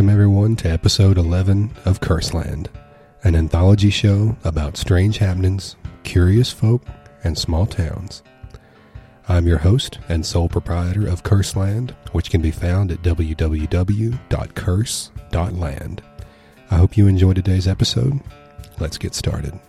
Welcome, everyone, to episode 11 of Curseland, an anthology show about strange happenings, curious folk, and small towns. I'm your host and sole proprietor of Curseland, which can be found at www.curse.land. I hope you enjoyed today's episode. Let's get started.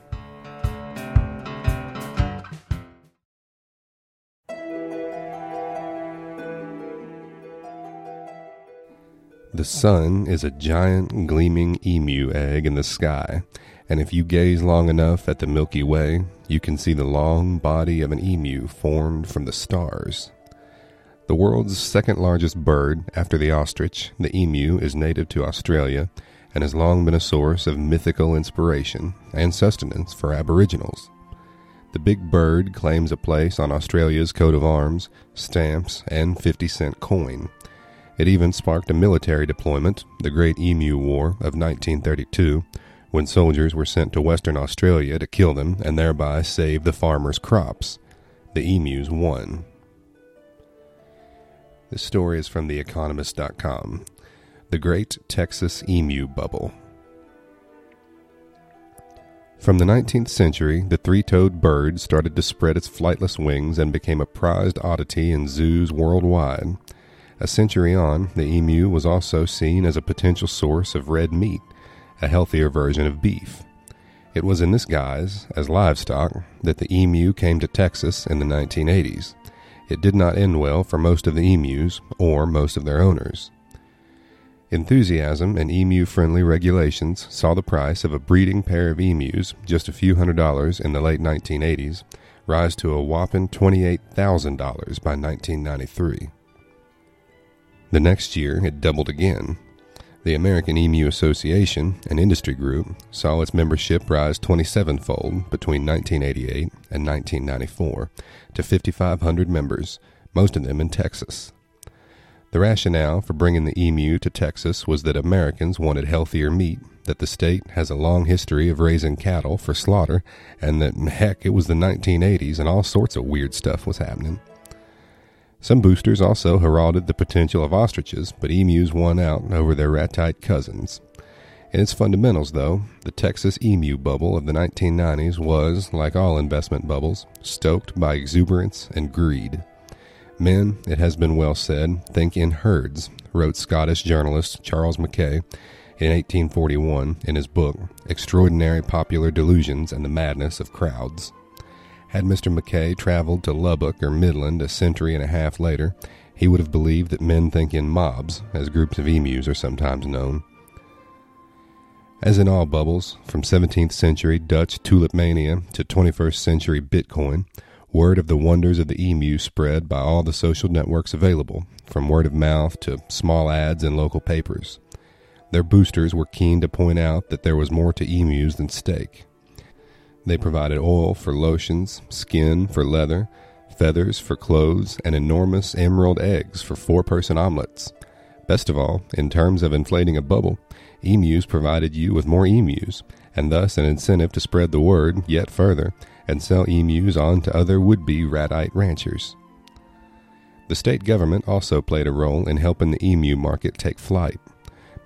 The sun is a giant gleaming emu egg in the sky, and if you gaze long enough at the Milky Way, you can see the long body of an emu formed from the stars. The world's second largest bird after the ostrich, the emu is native to Australia and has long been a source of mythical inspiration and sustenance for Aboriginals. The big bird claims a place on Australia's coat of arms, stamps, and 50 cent coin. It even sparked a military deployment, the Great Emu War of 1932, when soldiers were sent to Western Australia to kill them and thereby save the farmers' crops. The emus won. This story is from TheEconomist.com. The Great Texas Emu Bubble. From the 19th century, the three toed bird started to spread its flightless wings and became a prized oddity in zoos worldwide. A century on, the emu was also seen as a potential source of red meat, a healthier version of beef. It was in this guise, as livestock, that the emu came to Texas in the 1980s. It did not end well for most of the emus or most of their owners. Enthusiasm and emu friendly regulations saw the price of a breeding pair of emus, just a few hundred dollars in the late 1980s, rise to a whopping $28,000 by 1993. The next year, it doubled again. The American Emu Association, an industry group, saw its membership rise 27 fold between 1988 and 1994 to 5,500 members, most of them in Texas. The rationale for bringing the emu to Texas was that Americans wanted healthier meat, that the state has a long history of raising cattle for slaughter, and that, heck, it was the 1980s and all sorts of weird stuff was happening. Some boosters also heralded the potential of ostriches, but emus won out over their ratite cousins. In its fundamentals, though, the Texas emu bubble of the 1990s was, like all investment bubbles, stoked by exuberance and greed. Men, it has been well said, think in herds, wrote Scottish journalist Charles Mackay in 1841 in his book Extraordinary Popular Delusions and the Madness of Crowds. Had Mr. Mackay traveled to Lubbock or Midland a century and a half later, he would have believed that men think in mobs, as groups of emus are sometimes known. As in all bubbles, from 17th century Dutch tulip mania to 21st century Bitcoin, word of the wonders of the emu spread by all the social networks available, from word of mouth to small ads in local papers. Their boosters were keen to point out that there was more to emus than steak. They provided oil for lotions, skin for leather, feathers for clothes, and enormous emerald eggs for four person omelets. Best of all, in terms of inflating a bubble, emus provided you with more emus, and thus an incentive to spread the word yet further and sell emus on to other would be ratite ranchers. The state government also played a role in helping the emu market take flight.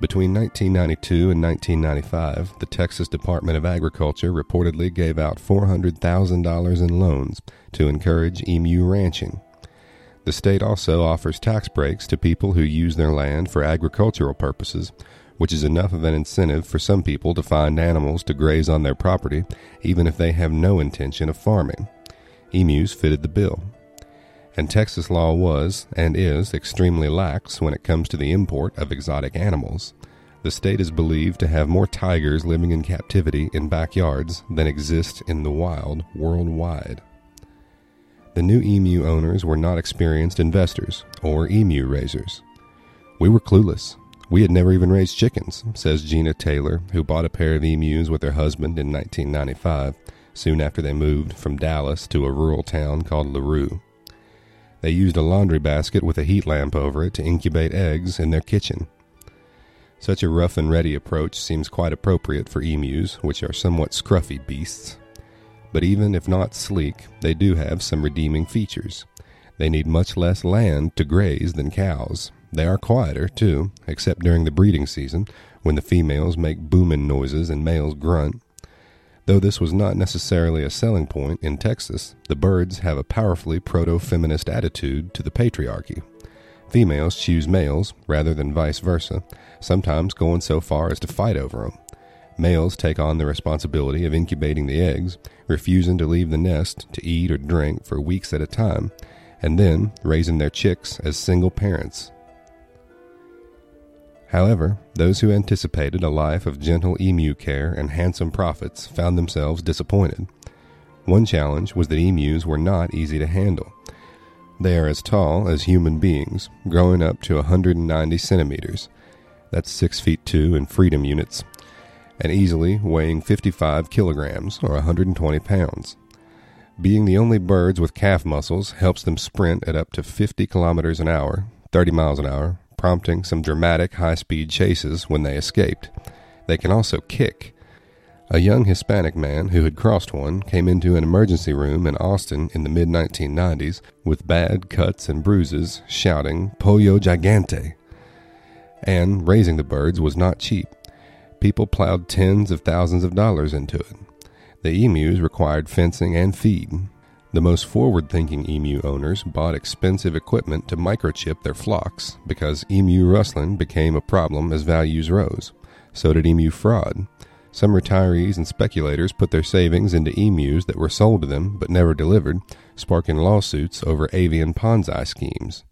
Between 1992 and 1995, the Texas Department of Agriculture reportedly gave out $400,000 in loans to encourage emu ranching. The state also offers tax breaks to people who use their land for agricultural purposes, which is enough of an incentive for some people to find animals to graze on their property, even if they have no intention of farming. Emus fitted the bill and Texas law was, and is, extremely lax when it comes to the import of exotic animals. The state is believed to have more tigers living in captivity in backyards than exist in the wild worldwide. The new emu owners were not experienced investors or emu raisers. We were clueless. We had never even raised chickens, says Gina Taylor, who bought a pair of emus with her husband in 1995, soon after they moved from Dallas to a rural town called LaRue. They used a laundry basket with a heat lamp over it to incubate eggs in their kitchen. Such a rough and ready approach seems quite appropriate for emus, which are somewhat scruffy beasts. But even if not sleek, they do have some redeeming features. They need much less land to graze than cows. They are quieter, too, except during the breeding season, when the females make booming noises and males grunt. Though this was not necessarily a selling point in Texas, the birds have a powerfully proto feminist attitude to the patriarchy. Females choose males rather than vice versa, sometimes going so far as to fight over them. Males take on the responsibility of incubating the eggs, refusing to leave the nest to eat or drink for weeks at a time, and then raising their chicks as single parents. However, those who anticipated a life of gentle emu care and handsome profits found themselves disappointed. One challenge was that emus were not easy to handle. They are as tall as human beings, growing up to 190 centimeters. That's 6 feet 2 in freedom units, and easily weighing 55 kilograms or 120 pounds. Being the only birds with calf muscles helps them sprint at up to 50 kilometers an hour, 30 miles an hour, prompting some dramatic high speed chases when they escaped. They can also kick. A young Hispanic man who had crossed one came into an emergency room in Austin in the mid 1990s with bad cuts and bruises, shouting, Pollo Gigante! And raising the birds was not cheap. People plowed tens of thousands of dollars into it. The emus required fencing and feed. The most forward thinking emu owners bought expensive equipment to microchip their flocks because emu rustling became a problem as values rose. So did emu fraud. Some retirees and speculators put their savings into emus that were sold to them but never delivered, sparking lawsuits over avian Ponzi schemes.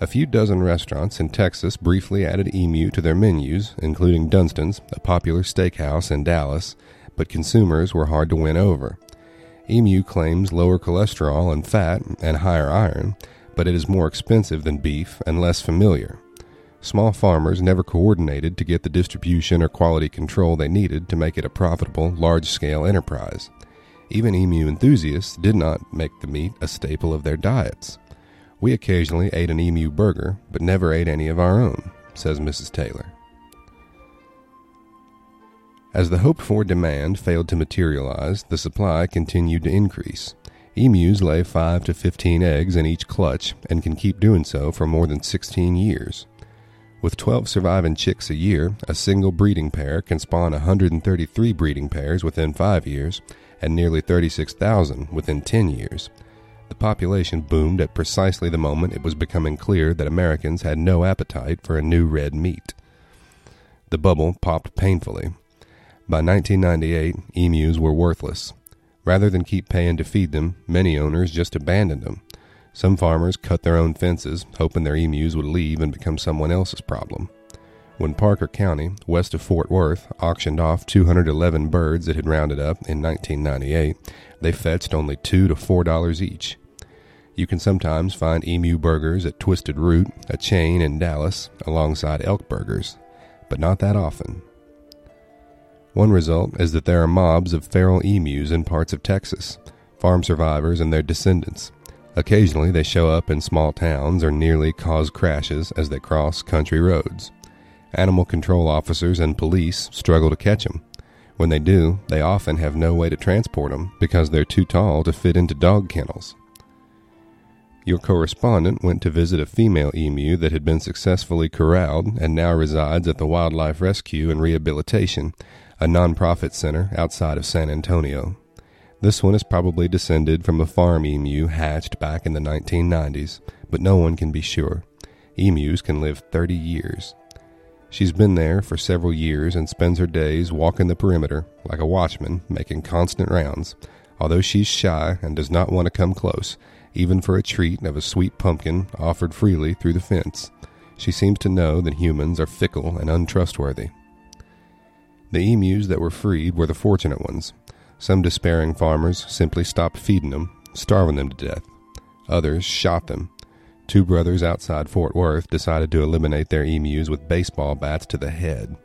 A few dozen restaurants in Texas briefly added emu to their menus, including Dunston's, a popular steakhouse in Dallas, but consumers were hard to win over. Emu claims lower cholesterol and fat and higher iron, but it is more expensive than beef and less familiar. Small farmers never coordinated to get the distribution or quality control they needed to make it a profitable, large scale enterprise. Even emu enthusiasts did not make the meat a staple of their diets. We occasionally ate an emu burger, but never ate any of our own, says Mrs. Taylor. As the hoped for demand failed to materialize, the supply continued to increase. Emus lay 5 to 15 eggs in each clutch and can keep doing so for more than 16 years. With 12 surviving chicks a year, a single breeding pair can spawn 133 breeding pairs within 5 years and nearly 36,000 within 10 years. The population boomed at precisely the moment it was becoming clear that Americans had no appetite for a new red meat. The bubble popped painfully. By 1998, emus were worthless. Rather than keep paying to feed them, many owners just abandoned them. Some farmers cut their own fences, hoping their emus would leave and become someone else's problem. When Parker County, west of Fort Worth, auctioned off 211 birds it had rounded up in 1998, they fetched only 2 to $4 each. You can sometimes find emu burgers at Twisted Root, a chain in Dallas, alongside elk burgers, but not that often. One result is that there are mobs of feral emus in parts of Texas, farm survivors and their descendants. Occasionally, they show up in small towns or nearly cause crashes as they cross country roads. Animal control officers and police struggle to catch them. When they do, they often have no way to transport them because they're too tall to fit into dog kennels. Your correspondent went to visit a female emu that had been successfully corralled and now resides at the Wildlife Rescue and Rehabilitation a nonprofit center outside of San Antonio. This one is probably descended from a farm emu hatched back in the 1990s, but no one can be sure. Emus can live 30 years. She's been there for several years and spends her days walking the perimeter like a watchman, making constant rounds. Although she's shy and does not want to come close, even for a treat of a sweet pumpkin offered freely through the fence, she seems to know that humans are fickle and untrustworthy. The emus that were freed were the fortunate ones. Some despairing farmers simply stopped feeding them, starving them to death. Others shot them. Two brothers outside Fort Worth decided to eliminate their emus with baseball bats to the head.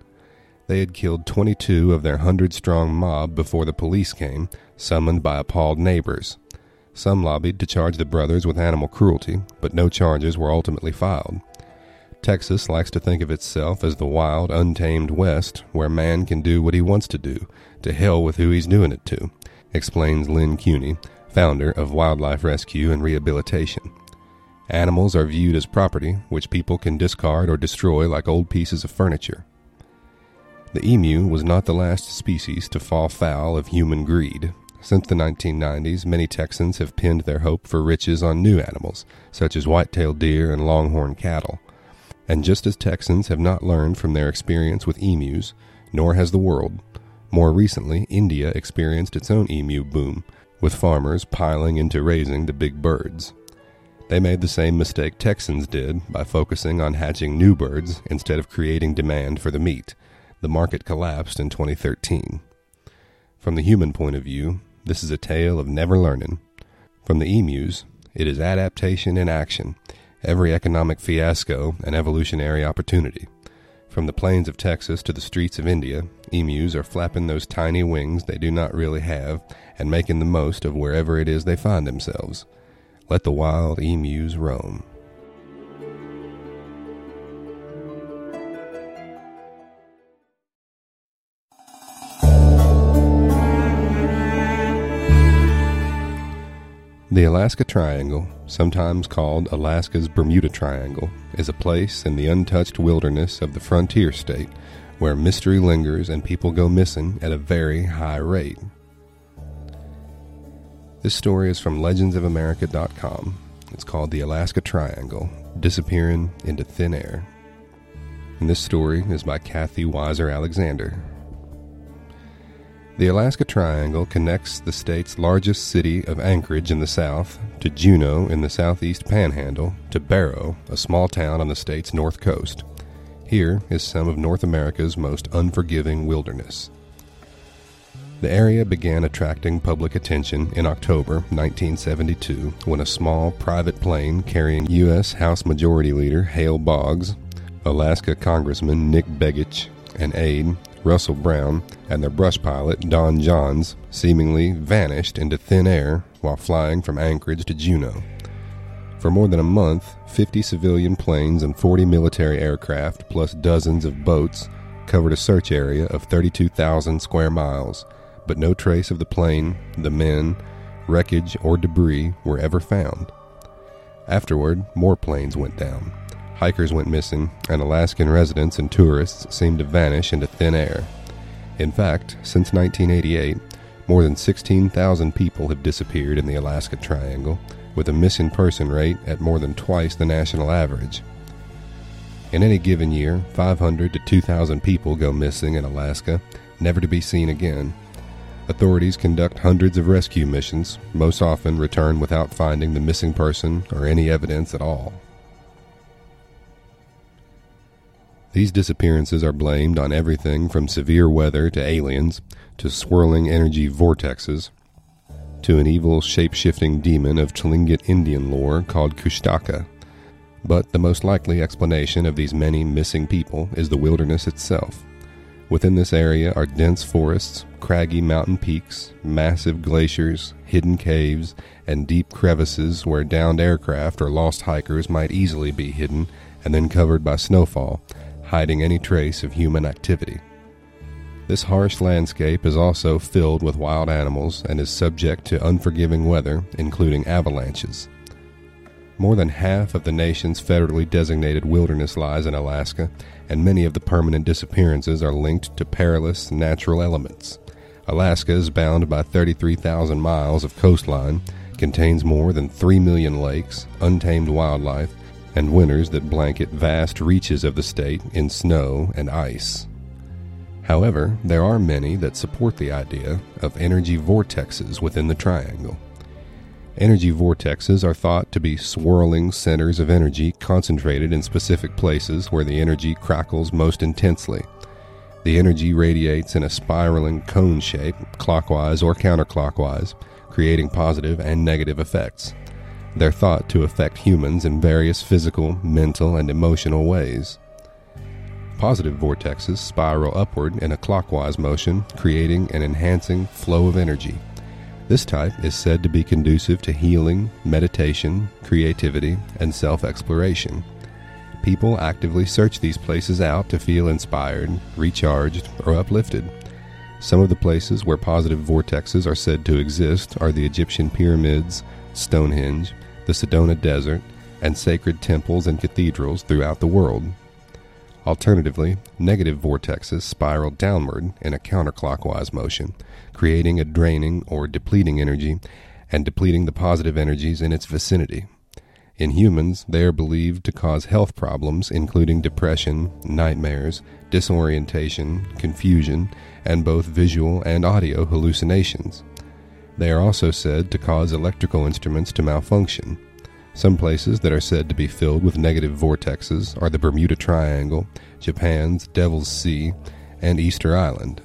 They had killed 22 of their hundred strong mob before the police came, summoned by appalled neighbors. Some lobbied to charge the brothers with animal cruelty, but no charges were ultimately filed. Texas likes to think of itself as the wild, untamed West, where man can do what he wants to do, to hell with who he's doing it to, explains Lynn Cuny, founder of Wildlife Rescue and Rehabilitation. Animals are viewed as property which people can discard or destroy like old pieces of furniture. The emu was not the last species to fall foul of human greed. Since the 1990s, many Texans have pinned their hope for riches on new animals, such as white-tailed deer and longhorn cattle. And just as Texans have not learned from their experience with emus, nor has the world. More recently, India experienced its own emu boom, with farmers piling into raising the big birds. They made the same mistake Texans did by focusing on hatching new birds instead of creating demand for the meat the market collapsed in 2013. From the human point of view, this is a tale of never learning. From the emus, it is adaptation in action, every economic fiasco an evolutionary opportunity. From the plains of Texas to the streets of India, emus are flapping those tiny wings they do not really have and making the most of wherever it is they find themselves. Let the wild emus roam. The Alaska Triangle, sometimes called Alaska's Bermuda Triangle, is a place in the untouched wilderness of the frontier state where mystery lingers and people go missing at a very high rate. This story is from legendsofamerica.com. It's called The Alaska Triangle Disappearing into Thin Air. And this story is by Kathy Weiser Alexander, the Alaska Triangle connects the state's largest city of Anchorage in the south to Juneau in the southeast panhandle to Barrow, a small town on the state's north coast. Here is some of North America's most unforgiving wilderness. The area began attracting public attention in October 1972 when a small private plane carrying U.S. House Majority Leader Hale Boggs, Alaska Congressman Nick Begich, and aide Russell Brown, and their brush pilot, Don Jonz, seemingly vanished into thin air while flying from Anchorage to Juneau. For more than a month, 50 civilian planes and 40 military aircraft, plus dozens of boats, covered a search area of 32,000 square miles, but no trace of the plane, the men, wreckage, or debris were ever found. Afterward, more planes went down. Hikers went missing, and Alaskan residents and tourists seemed to vanish into thin air. In fact, since 1988, more than 16,000 people have disappeared in the Alaska Triangle, with a missing person rate at more than twice the national average. In any given year, 500 to 2,000 people go missing in Alaska, never to be seen again. Authorities conduct hundreds of rescue missions, most often return without finding the missing person or any evidence at all. These disappearances are blamed on everything from severe weather to aliens, to swirling energy vortexes, to an evil shape shifting demon of Tlingit Indian lore called Kushtaka. But the most likely explanation of these many missing people is the wilderness itself. Within this area are dense forests, craggy mountain peaks, massive glaciers, hidden caves, and deep crevices where downed aircraft or lost hikers might easily be hidden and then covered by snowfall, hiding any trace of human activity. This harsh landscape is also filled with wild animals and is subject to unforgiving weather, including avalanches. More than half of the nation's federally designated wilderness lies in Alaska, and many of the permanent disappearances are linked to perilous natural elements. Alaska is bound by 33,000 miles of coastline, contains more than 3 million lakes, untamed wildlife, and winters that blanket vast reaches of the state in snow and ice. However, there are many that support the idea of energy vortexes within the triangle. Energy vortexes are thought to be swirling centers of energy concentrated in specific places where the energy crackles most intensely. The energy radiates in a spiraling cone shape, clockwise or counterclockwise, creating positive and negative effects. They're thought to affect humans in various physical, mental, and emotional ways. Positive vortexes spiral upward in a clockwise motion, creating an enhancing flow of energy. This type is said to be conducive to healing, meditation, creativity, and self exploration. People actively search these places out to feel inspired, recharged, or uplifted. Some of the places where positive vortexes are said to exist are the Egyptian pyramids, Stonehenge, the Sedona Desert, and sacred temples and cathedrals throughout the world. Alternatively, negative vortexes spiral downward in a counterclockwise motion, creating a draining or depleting energy and depleting the positive energies in its vicinity. In humans, they are believed to cause health problems, including depression, nightmares, disorientation, confusion, and both visual and audio hallucinations. They are also said to cause electrical instruments to malfunction. Some places that are said to be filled with negative vortexes are the Bermuda Triangle, Japan's Devil's Sea, and Easter Island.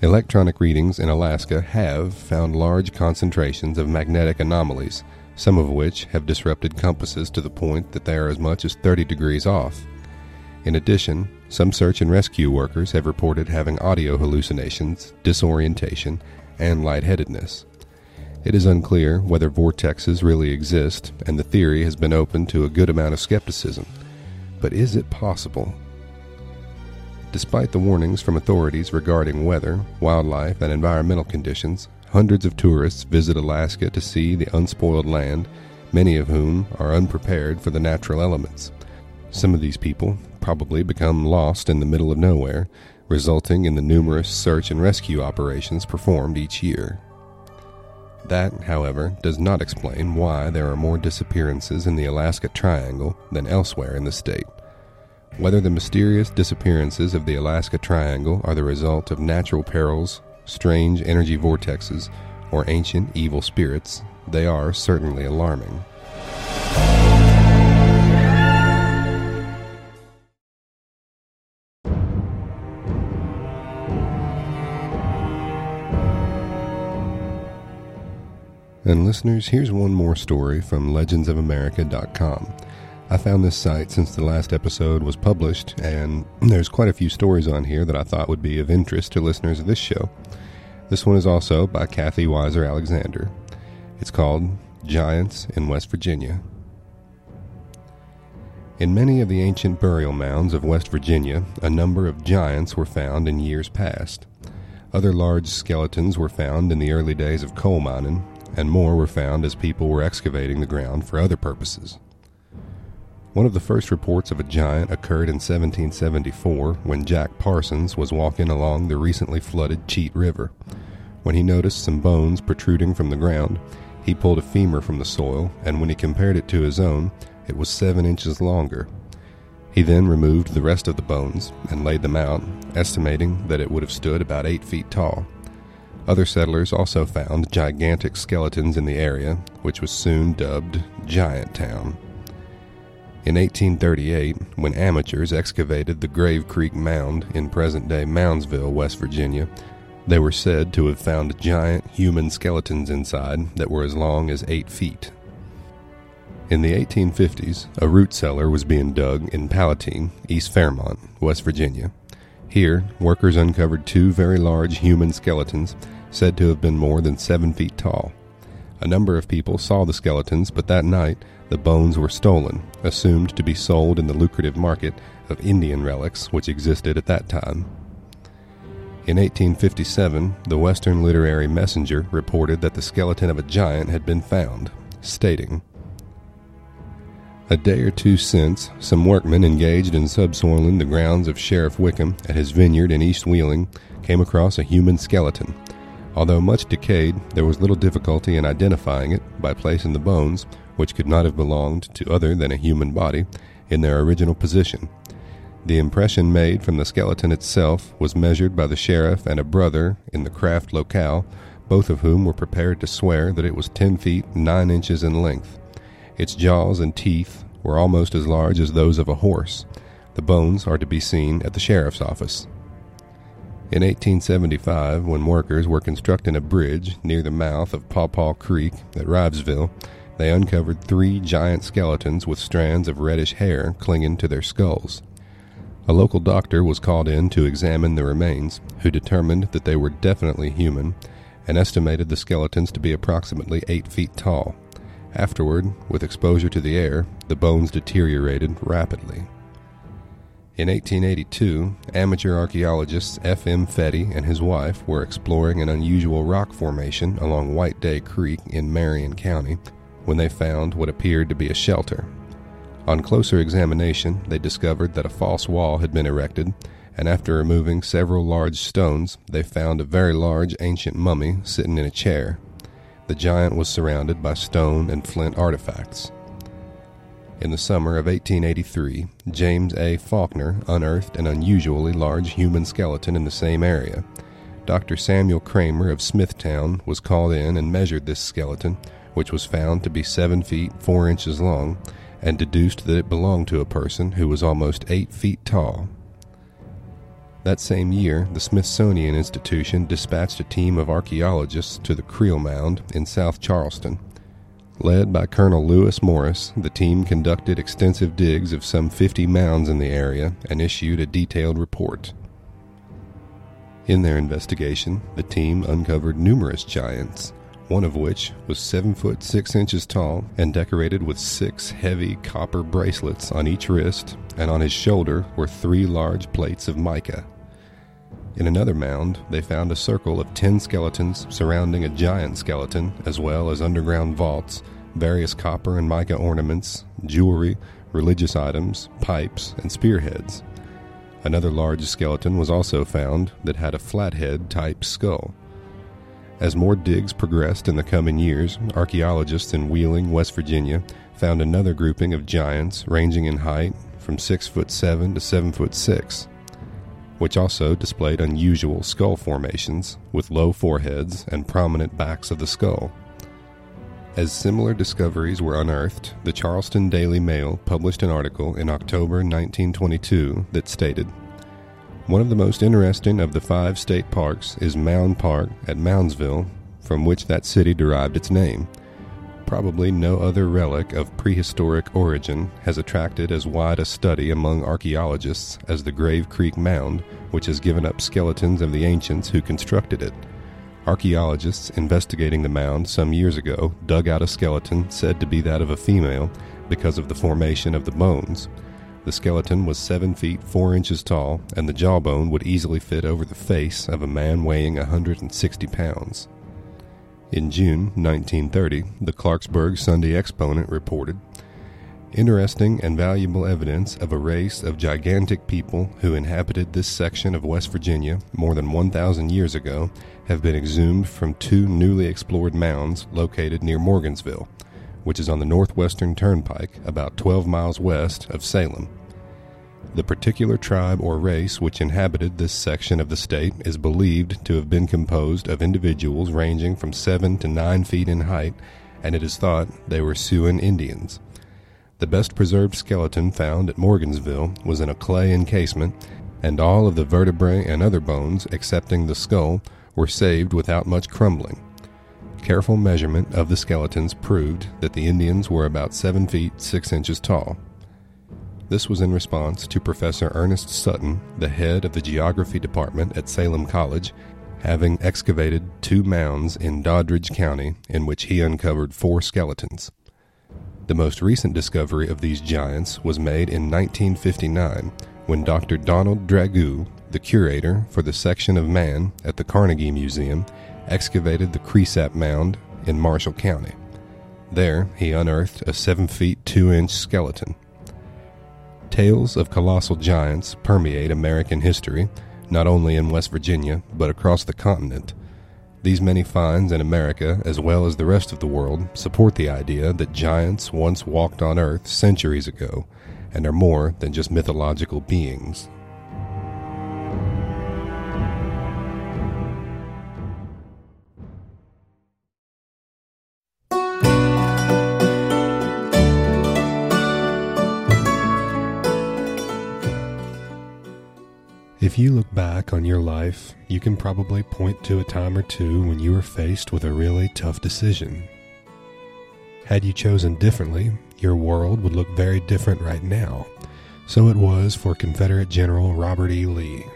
Electronic readings in Alaska have found large concentrations of magnetic anomalies, some of which have disrupted compasses to the point that they are as much as 30 degrees off. In addition, some search and rescue workers have reported having audio hallucinations, disorientation, and lightheadedness. It is unclear whether vortexes really exist, and the theory has been open to a good amount of skepticism. But is it possible Despite the warnings from authorities regarding weather, wildlife, and environmental conditions, hundreds of tourists visit Alaska to see the unspoiled land, many of whom are unprepared for the natural elements. Some of these people probably become lost in the middle of nowhere, resulting in the numerous search and rescue operations performed each year. That, however, does not explain why there are more disappearances in the Alaska Triangle than elsewhere in the state. Whether the mysterious disappearances of the Alaska Triangle are the result of natural perils, strange energy vortexes, or ancient evil spirits, they are certainly alarming. And listeners, here's one more story from legendsofamerica.com. I found this site since the last episode was published, and there's quite a few stories on here that I thought would be of interest to listeners of this show. This one is also by Kathy Weiser Alexander. It's called Giants in West Virginia. In many of the ancient burial mounds of West Virginia, a number of giants were found in years past. Other large skeletons were found in the early days of coal mining, and more were found as people were excavating the ground for other purposes. One of the first reports of a giant occurred in 1774 when Jack Parsons was walking along the recently flooded Cheat River. When he noticed some bones protruding from the ground, he pulled a femur from the soil, and when he compared it to his own, it was seven inches longer. He then removed the rest of the bones and laid them out, estimating that it would have stood about eight feet tall. Other settlers also found gigantic skeletons in the area, which was soon dubbed Giant Town. In 1838, when amateurs excavated the Grave Creek Mound in present day Moundsville, West Virginia, they were said to have found giant human skeletons inside that were as long as eight feet. In the 1850s, a root cellar was being dug in Palatine, East Fairmont, West Virginia. Here, workers uncovered two very large human skeletons said to have been more than seven feet tall. A number of people saw the skeletons, but that night the bones were stolen, assumed to be sold in the lucrative market of Indian relics which existed at that time. In 1857, the Western Literary Messenger reported that the skeleton of a giant had been found, stating, A day or two since, some workmen engaged in subsoiling the grounds of Sheriff Wickham at his vineyard in East Wheeling came across a human skeleton. Although much decayed, there was little difficulty in identifying it by placing the bones which could not have belonged to other than a human body, in their original position. The impression made from the skeleton itself was measured by the sheriff and a brother in the craft locale, both of whom were prepared to swear that it was ten feet nine inches in length. Its jaws and teeth were almost as large as those of a horse. The bones are to be seen at the sheriff's office. In 1875, when workers were constructing a bridge near the mouth of Paw Paw Creek at Rivesville, they uncovered three giant skeletons with strands of reddish hair clinging to their skulls. A local doctor was called in to examine the remains, who determined that they were definitely human and estimated the skeletons to be approximately eight feet tall. Afterward, with exposure to the air, the bones deteriorated rapidly. In 1882, amateur archaeologists F. M. Fetty and his wife were exploring an unusual rock formation along White Day Creek in Marion County when they found what appeared to be a shelter. On closer examination, they discovered that a false wall had been erected, and after removing several large stones, they found a very large ancient mummy sitting in a chair. The giant was surrounded by stone and flint artifacts. In the summer of 1883, James A. Faulkner unearthed an unusually large human skeleton in the same area. Dr. Samuel Kramer of Smithtown was called in and measured this skeleton, which was found to be 7 feet 4 inches long, and deduced that it belonged to a person who was almost 8 feet tall. That same year, the Smithsonian Institution dispatched a team of archaeologists to the Criel Mound in South Charleston. Led by Colonel Lewis Morris, the team conducted extensive digs of some 50 mounds in the area and issued a detailed report. In their investigation, the team uncovered numerous giants, one of which was 7 foot 6 inches tall and decorated with six heavy copper bracelets on each wrist, and on his shoulder were three large plates of mica. In another mound, they found a circle of ten skeletons surrounding a giant skeleton, as well as underground vaults, various copper and mica ornaments, jewelry, religious items, pipes, and spearheads. Another large skeleton was also found that had a flathead type skull. As more digs progressed in the coming years, archaeologists in Wheeling, West Virginia, found another grouping of giants ranging in height from 6 foot 7 to 7 foot 6 which also displayed unusual skull formations with low foreheads and prominent backs of the skull. As similar discoveries were unearthed, the Charleston Daily Mail published an article in October 1922 that stated One of the most interesting of the five state parks is Mound Park at Moundsville, from which that city derived its name. Probably no other relic of prehistoric origin has attracted as wide a study among archaeologists as the Grave Creek Mound, which has given up skeletons of the ancients who constructed it. Archaeologists investigating the mound some years ago dug out a skeleton said to be that of a female because of the formation of the bones. The skeleton was 7 feet 4 inches tall, and the jawbone would easily fit over the face of a man weighing 160 pounds. In June 1930, the Clarksburg Sunday Exponent reported Interesting and valuable evidence of a race of gigantic people who inhabited this section of West Virginia more than 1,000 years ago have been exhumed from two newly explored mounds located near Morgansville, which is on the northwestern turnpike about 12 miles west of Salem. The particular tribe or race which inhabited this section of the state is believed to have been composed of individuals ranging from 7 to 9 feet in height, and it is thought they were Siouan Indians. The best preserved skeleton found at Morgansville was in a clay encasement, and all of the vertebrae and other bones, excepting the skull, were saved without much crumbling. Careful measurement of the skeletons proved that the Indians were about 7 feet 6 inches tall. This was in response to Professor Ernest Sutton, the head of the geography department at Salem College, having excavated two mounds in Doddridge County in which he uncovered four skeletons. The most recent discovery of these giants was made in 1959 when Dr. Donald Dragoo, the curator for the section of man at the Carnegie Museum, excavated the Cresap Mound in Marshall County. There, he unearthed a 7 feet 2 inch skeleton. Tales of colossal giants permeate American history, not only in West Virginia, but across the continent. These many finds in America, as well as the rest of the world, support the idea that giants once walked on Earth centuries ago and are more than just mythological beings. If you look back on your life, you can probably point to a time or two when you were faced with a really tough decision. Had you chosen differently, your world would look very different right now. So it was for Confederate General Robert E. Lee,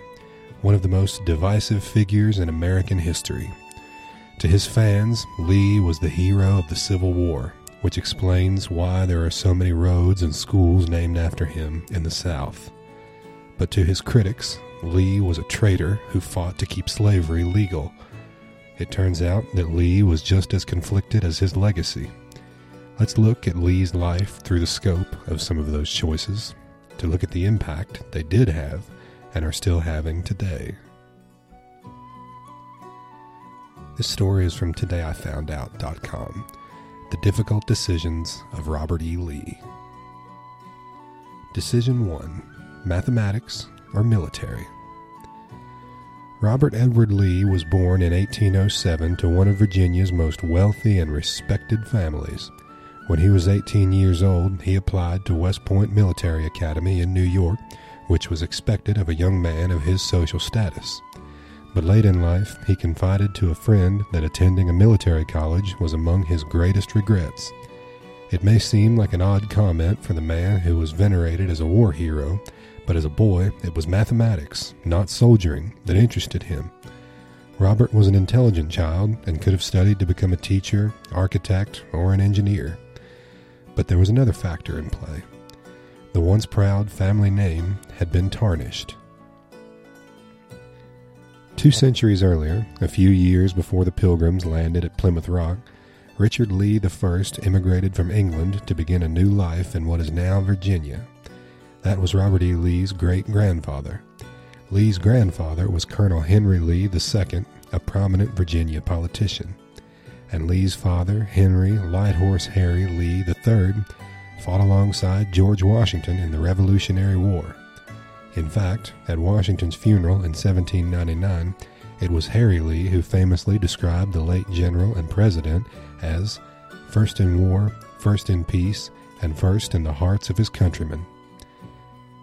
one of the most divisive figures in American history. To his fans, Lee was the hero of the Civil War, which explains why there are so many roads and schools named after him in the South. But to his critics, Lee was a traitor who fought to keep slavery legal. It turns out that Lee was just as conflicted as his legacy. Let's look at Lee's life through the scope of some of those choices to look at the impact they did have and are still having today. This story is from todayifoundout.com. The Difficult Decisions of Robert E. Lee. Decision 1 Mathematics or Military? Robert Edward Lee was born in 1807 to one of Virginia's most wealthy and respected families. When he was 18 years old, he applied to West Point Military Academy in New York, which was expected of a young man of his social status. But late in life, he confided to a friend that attending a military college was among his greatest regrets. It may seem like an odd comment for the man who was venerated as a war hero, but as a boy, it was mathematics, not soldiering, that interested him. Robert was an intelligent child and could have studied to become a teacher, architect, or an engineer. But there was another factor in play. The once proud family name had been tarnished. Two centuries earlier, a few years before the Pilgrims landed at Plymouth Rock, Richard Lee I immigrated from England to begin a new life in what is now Virginia. That was Robert E. Lee's great grandfather. Lee's grandfather was Colonel Henry Lee II, a prominent Virginia politician. And Lee's father, Henry Lighthorse Harry Lee III, fought alongside George Washington in the Revolutionary War. In fact, at Washington's funeral in 1799, it was Harry Lee who famously described the late general and president as first in war, first in peace, and first in the hearts of his countrymen.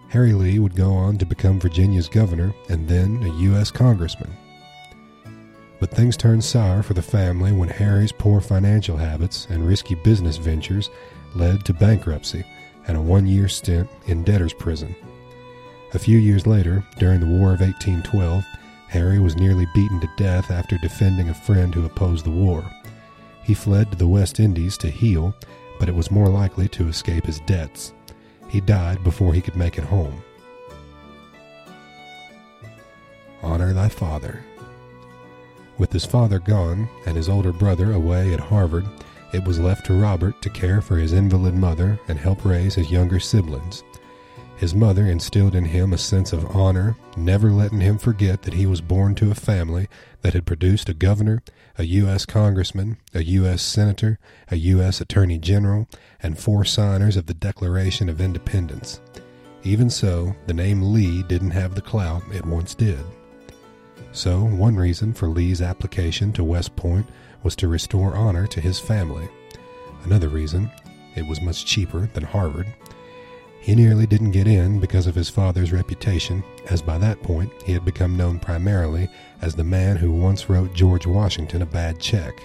Harry Lee would go on to become Virginia's governor and then a U.S. congressman. But things turned sour for the family when Harry's poor financial habits and risky business ventures led to bankruptcy and a one year stint in debtor's prison. A few years later, during the War of 1812, Harry was nearly beaten to death after defending a friend who opposed the war. He fled to the West Indies to heal, but it was more likely to escape his debts. He died before he could make it home. Honor thy father. With his father gone and his older brother away at Harvard, it was left to Robert to care for his invalid mother and help raise his younger siblings. His mother instilled in him a sense of honor, never letting him forget that he was born to a family that had produced a governor, a U.S. congressman, a U.S. senator, a U.S. attorney general, and four signers of the Declaration of Independence. Even so, the name Lee didn't have the clout it once did. So, one reason for Lee's application to West Point was to restore honor to his family. Another reason, it was much cheaper than Harvard he nearly didn't get in because of his father's reputation, as by that point he had become known primarily as the man who once wrote George Washington a bad check.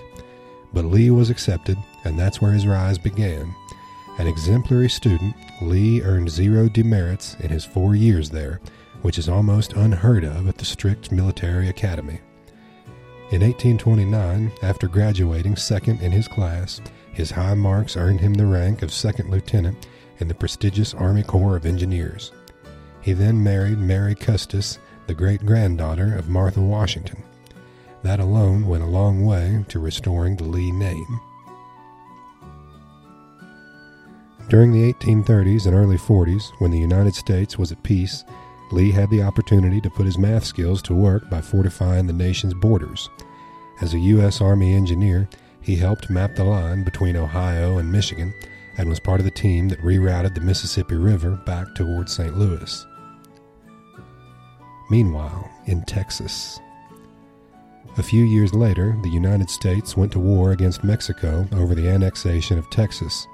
But Lee was accepted, and that's where his rise began. An exemplary student, Lee earned zero demerits in his four years there, which is almost unheard of at the strict military academy. In 1829, after graduating second in his class, his high marks earned him the rank of second lieutenant in the prestigious Army Corps of Engineers. He then married Mary Custis, the great granddaughter of Martha Washington. That alone went a long way to restoring the Lee name. During the 1830s and early 40s, when the United States was at peace, Lee had the opportunity to put his math skills to work by fortifying the nation's borders. As a U.S. Army engineer, he helped map the line between Ohio and Michigan and was part of the team that rerouted the Mississippi River back towards St. Louis. Meanwhile, in Texas, a few years later, the United States went to war against Mexico over the annexation of Texas.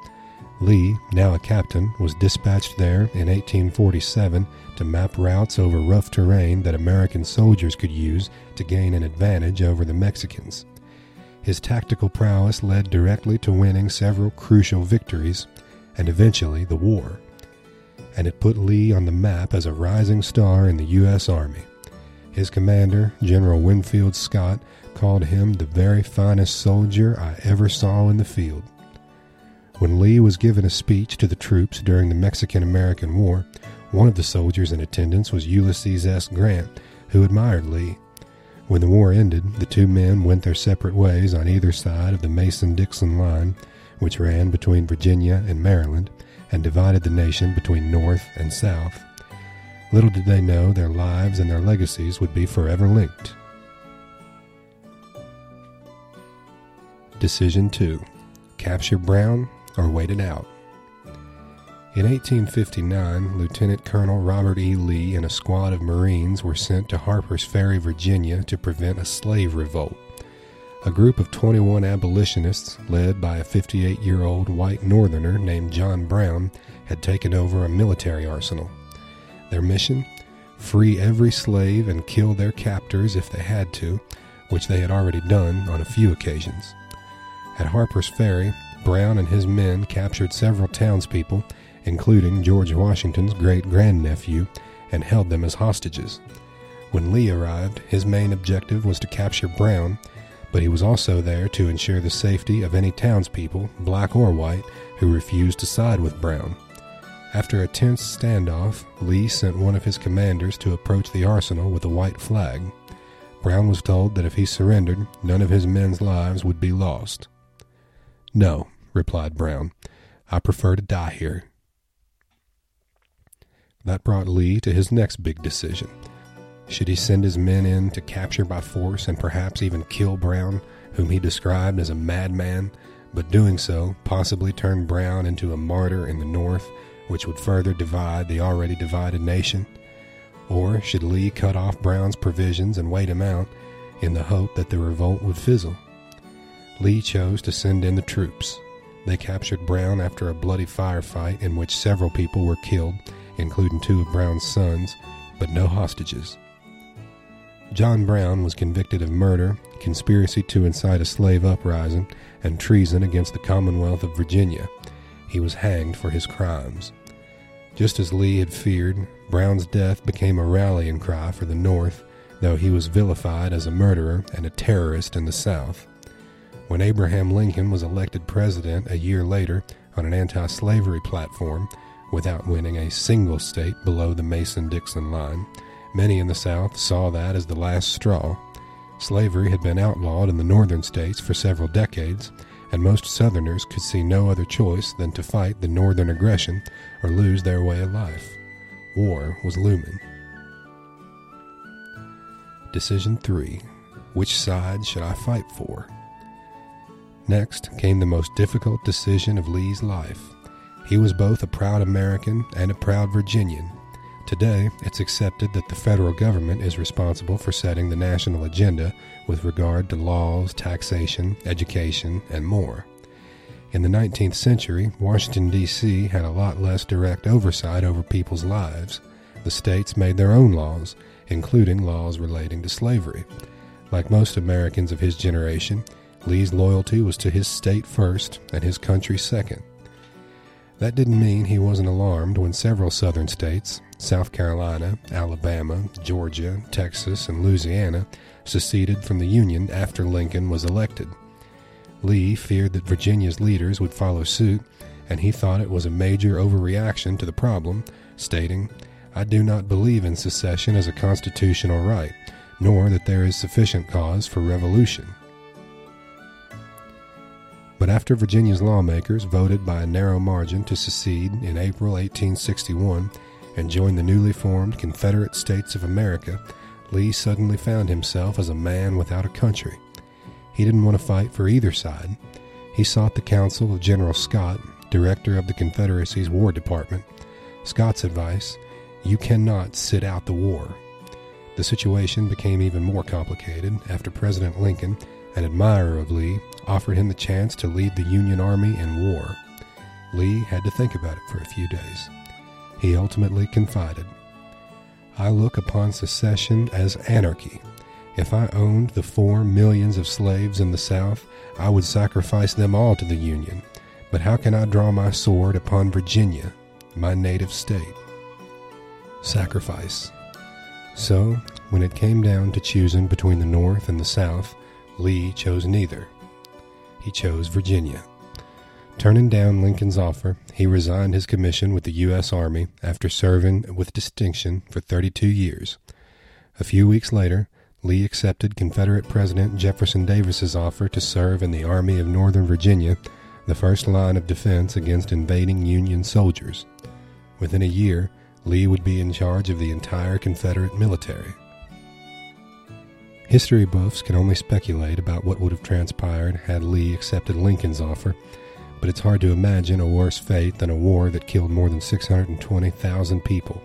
Lee, now a captain, was dispatched there in 1847 to map routes over rough terrain that American soldiers could use to gain an advantage over the Mexicans. His tactical prowess led directly to winning several crucial victories and eventually the war. And it put Lee on the map as a rising star in the U.S. Army. His commander, General Winfield Scott, called him the very finest soldier I ever saw in the field. When Lee was given a speech to the troops during the Mexican American War, One of the soldiers in attendance was Ulysses S. Grant, who admired Lee. When the war ended, the two men went their separate ways on either side of the Mason Dixon line, which ran between Virginia and Maryland and divided the nation between North and South. Little did they know their lives and their legacies would be forever linked. Decision 2 Capture Brown or wait it out. In 1859, Lieutenant Colonel Robert E. Lee and a squad of Marines were sent to Harper's Ferry, Virginia to prevent a slave revolt. A group of 21 abolitionists, led by a 58 year old white northerner named John Brown, had taken over a military arsenal. Their mission? Free every slave and kill their captors if they had to, which they had already done on a few occasions. At Harper's Ferry, Brown and his men captured several townspeople including George Washington's great grandnephew, and held them as hostages. When Lee arrived, his main objective was to capture Brown, but he was also there to ensure the safety of any townspeople, black or white, who refused to side with Brown. After a tense standoff, Lee sent one of his commanders to approach the arsenal with a white flag. Brown was told that if he surrendered, none of his men's lives would be lost. No, replied Brown. I prefer to die here. That brought Lee to his next big decision. Should he send his men in to capture by force and perhaps even kill Brown, whom he described as a madman, but doing so possibly turn Brown into a martyr in the North, which would further divide the already divided nation? Or should Lee cut off Brown's provisions and wait him out in the hope that the revolt would fizzle? Lee chose to send in the troops. They captured Brown after a bloody firefight in which several people were killed including two of Brown's sons, but no hostages. John Brown was convicted of murder, conspiracy to incite a slave uprising, and treason against the Commonwealth of Virginia. He was hanged for his crimes. Just as Lee had feared, Brown's death became a rallying cry for the North, though he was vilified as a murderer and a terrorist in the South. When Abraham Lincoln was elected president a year later on an anti slavery platform, without winning a single state below the Mason Dixon line. Many in the South saw that as the last straw. Slavery had been outlawed in the northern states for several decades, and most Southerners could see no other choice than to fight the northern aggression or lose their way of life. War was looming. Decision 3 Which side should I fight for? Next came the most difficult decision of Lee's life he was both a proud American and a proud Virginian. Today, it's accepted that the federal government is responsible for setting the national agenda with regard to laws, taxation, education, and more. In the 19th century, Washington, D.C. had a lot less direct oversight over people's lives. The states made their own laws, including laws relating to slavery. Like most Americans of his generation, Lee's loyalty was to his state first and his country second. That didn't mean he wasn't alarmed when several southern states, South Carolina, Alabama, Georgia, Texas, and Louisiana, seceded from the Union after Lincoln was elected. Lee feared that Virginia's leaders would follow suit, and he thought it was a major overreaction to the problem, stating, I do not believe in secession as a constitutional right, nor that there is sufficient cause for revolution. But after Virginia's lawmakers voted by a narrow margin to secede in April 1861 and join the newly formed Confederate States of America, Lee suddenly found himself as a man without a country. He didn't want to fight for either side. He sought the counsel of General Scott, director of the Confederacy's War Department. Scott's advice you cannot sit out the war. The situation became even more complicated after President Lincoln, an admirer of Lee, offered him the chance to lead the Union Army in war. Lee had to think about it for a few days. He ultimately confided I look upon secession as anarchy. If I owned the four millions of slaves in the South, I would sacrifice them all to the Union. But how can I draw my sword upon Virginia, my native state? Sacrifice. So, when it came down to choosing between the North and the South, Lee chose neither he chose Virginia. Turning down Lincoln's offer, he resigned his commission with the U.S. Army after serving with distinction for 32 years. A few weeks later, Lee accepted Confederate President Jefferson Davis's offer to serve in the Army of Northern Virginia, the first line of defense against invading Union soldiers. Within a year, Lee would be in charge of the entire Confederate military. History buffs can only speculate about what would have transpired had Lee accepted Lincoln's offer, but it's hard to imagine a worse fate than a war that killed more than 620,000 people.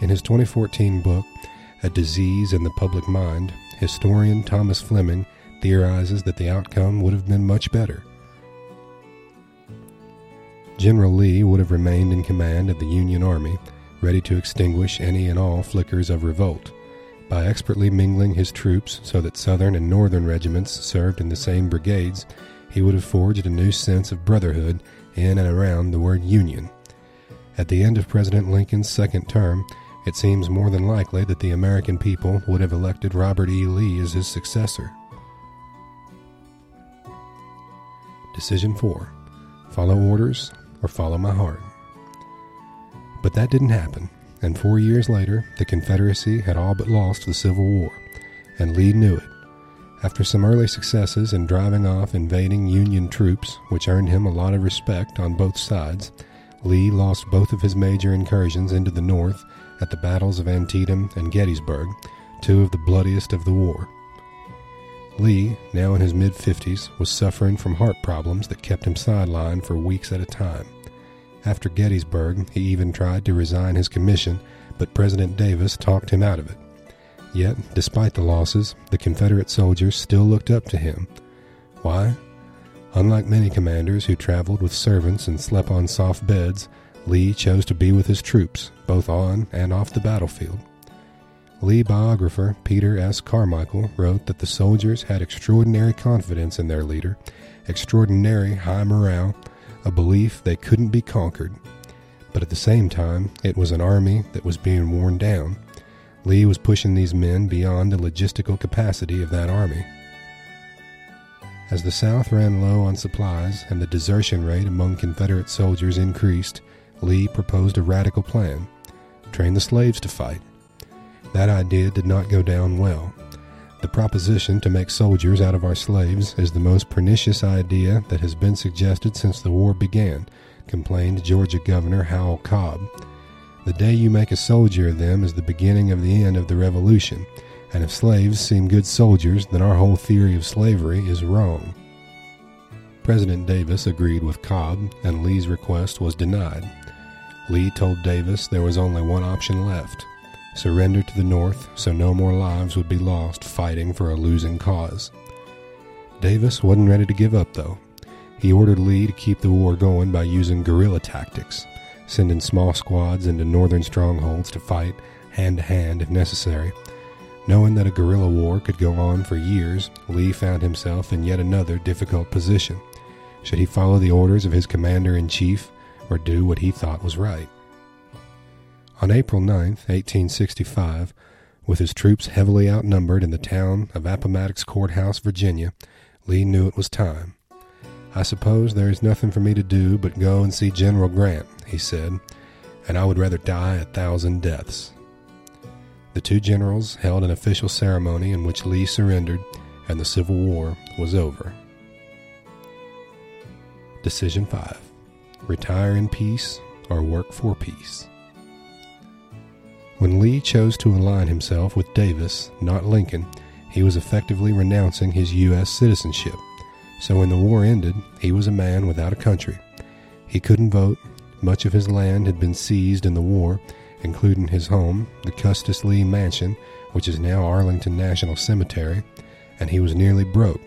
In his 2014 book, A Disease in the Public Mind, historian Thomas Fleming theorizes that the outcome would have been much better. General Lee would have remained in command of the Union Army, ready to extinguish any and all flickers of revolt. By expertly mingling his troops so that Southern and Northern regiments served in the same brigades, he would have forged a new sense of brotherhood in and around the word Union. At the end of President Lincoln's second term, it seems more than likely that the American people would have elected Robert E. Lee as his successor. Decision 4 Follow orders or follow my heart. But that didn't happen, and four years later, the Confederacy had all but lost the Civil War, and Lee knew it. After some early successes in driving off invading Union troops, which earned him a lot of respect on both sides, Lee lost both of his major incursions into the North at the battles of Antietam and Gettysburg, two of the bloodiest of the war. Lee, now in his mid 50s, was suffering from heart problems that kept him sidelined for weeks at a time. After Gettysburg, he even tried to resign his commission, but President Davis talked him out of it. Yet, despite the losses, the Confederate soldiers still looked up to him. Why? Unlike many commanders who traveled with servants and slept on soft beds, Lee chose to be with his troops, both on and off the battlefield. Lee biographer Peter S. Carmichael wrote that the soldiers had extraordinary confidence in their leader, extraordinary high morale, a belief they couldn't be conquered. But at the same time, it was an army that was being worn down, Lee was pushing these men beyond the logistical capacity of that army. As the South ran low on supplies and the desertion rate among Confederate soldiers increased, Lee proposed a radical plan train the slaves to fight. That idea did not go down well. The proposition to make soldiers out of our slaves is the most pernicious idea that has been suggested since the war began, complained Georgia Governor Howell Cobb. The day you make a soldier of them is the beginning of the end of the revolution, and if slaves seem good soldiers, then our whole theory of slavery is wrong. President Davis agreed with Cobb, and Lee's request was denied. Lee told Davis there was only one option left surrender to the North so no more lives would be lost fighting for a losing cause. Davis wasn't ready to give up, though. He ordered Lee to keep the war going by using guerrilla tactics sending small squads into northern strongholds to fight hand to hand if necessary. Knowing that a guerrilla war could go on for years, Lee found himself in yet another difficult position. Should he follow the orders of his commander in chief or do what he thought was right? On April 9, 1865, with his troops heavily outnumbered in the town of Appomattox Courthouse, Virginia, Lee knew it was time. I suppose there is nothing for me to do but go and see General Grant, he said, and I would rather die a thousand deaths. The two generals held an official ceremony in which Lee surrendered, and the Civil War was over. Decision 5 Retire in peace or work for peace. When Lee chose to align himself with Davis, not Lincoln, he was effectively renouncing his U.S. citizenship. So when the war ended, he was a man without a country. He couldn't vote, much of his land had been seized in the war, including his home, the Custis Lee Mansion, which is now Arlington National Cemetery, and he was nearly broke.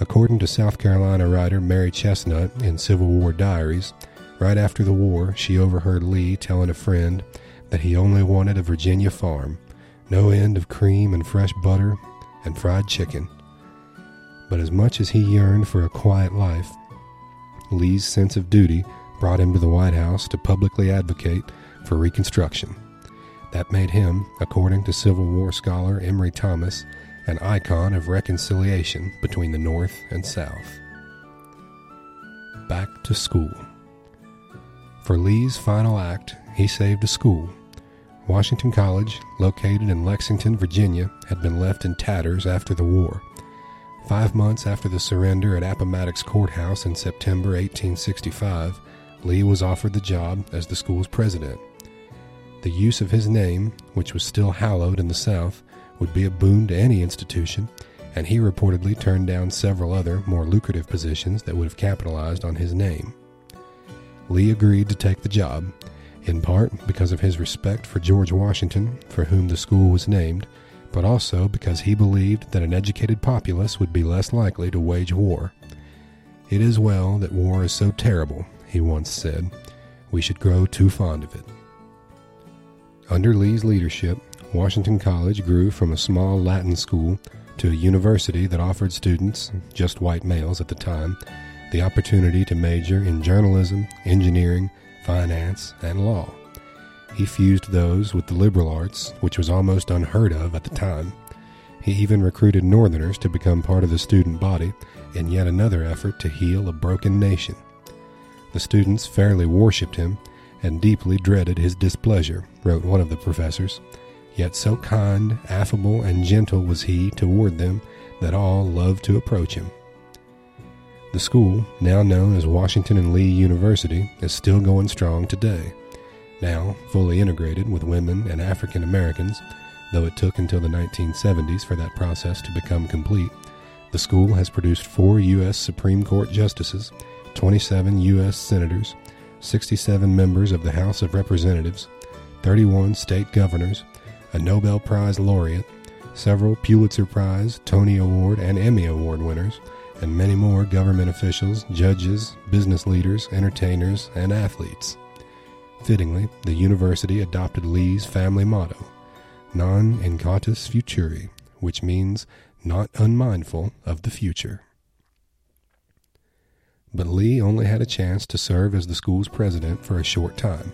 According to South Carolina writer Mary Chesnut in Civil War Diaries, right after the war, she overheard Lee telling a friend that he only wanted a Virginia farm, no end of cream and fresh butter and fried chicken. But as much as he yearned for a quiet life, Lee's sense of duty brought him to the White House to publicly advocate for Reconstruction. That made him, according to Civil War scholar Emory Thomas, an icon of reconciliation between the North and South. back to school. For Lee's final act, he saved a school. Washington College, located in Lexington, Virginia, had been left in tatters after the war. Five months after the surrender at Appomattox Courthouse in September 1865, Lee was offered the job as the school's president. The use of his name, which was still hallowed in the South, would be a boon to any institution, and he reportedly turned down several other, more lucrative positions that would have capitalized on his name. Lee agreed to take the job, in part because of his respect for George Washington, for whom the school was named, but also because he believed that an educated populace would be less likely to wage war. It is well that war is so terrible, he once said. We should grow too fond of it. Under Lee's leadership, Washington College grew from a small Latin school to a university that offered students, just white males at the time, the opportunity to major in journalism, engineering, finance, and law. He fused those with the liberal arts, which was almost unheard of at the time. He even recruited Northerners to become part of the student body in yet another effort to heal a broken nation. The students fairly worshipped him and deeply dreaded his displeasure, wrote one of the professors. Yet so kind, affable, and gentle was he toward them that all loved to approach him. The school, now known as Washington and Lee University, is still going strong today. Now fully integrated with women and African Americans, though it took until the 1970s for that process to become complete, the school has produced four U.S. Supreme Court justices, 27 U.S. senators, 67 members of the House of Representatives, 31 state governors, a Nobel Prize laureate, several Pulitzer Prize, Tony Award, and Emmy Award winners, and many more government officials, judges, business leaders, entertainers, and athletes. Fittingly, the university adopted Lee's family motto, Non Incautus Futuri, which means not unmindful of the future. But Lee only had a chance to serve as the school's president for a short time.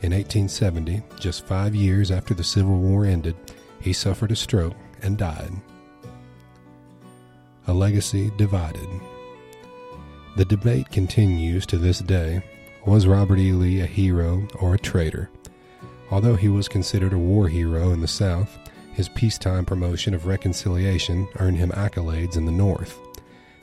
In 1870, just five years after the Civil War ended, he suffered a stroke and died. A legacy divided. The debate continues to this day was Robert E. Lee a hero or a traitor? Although he was considered a war hero in the South, his peacetime promotion of reconciliation earned him accolades in the North.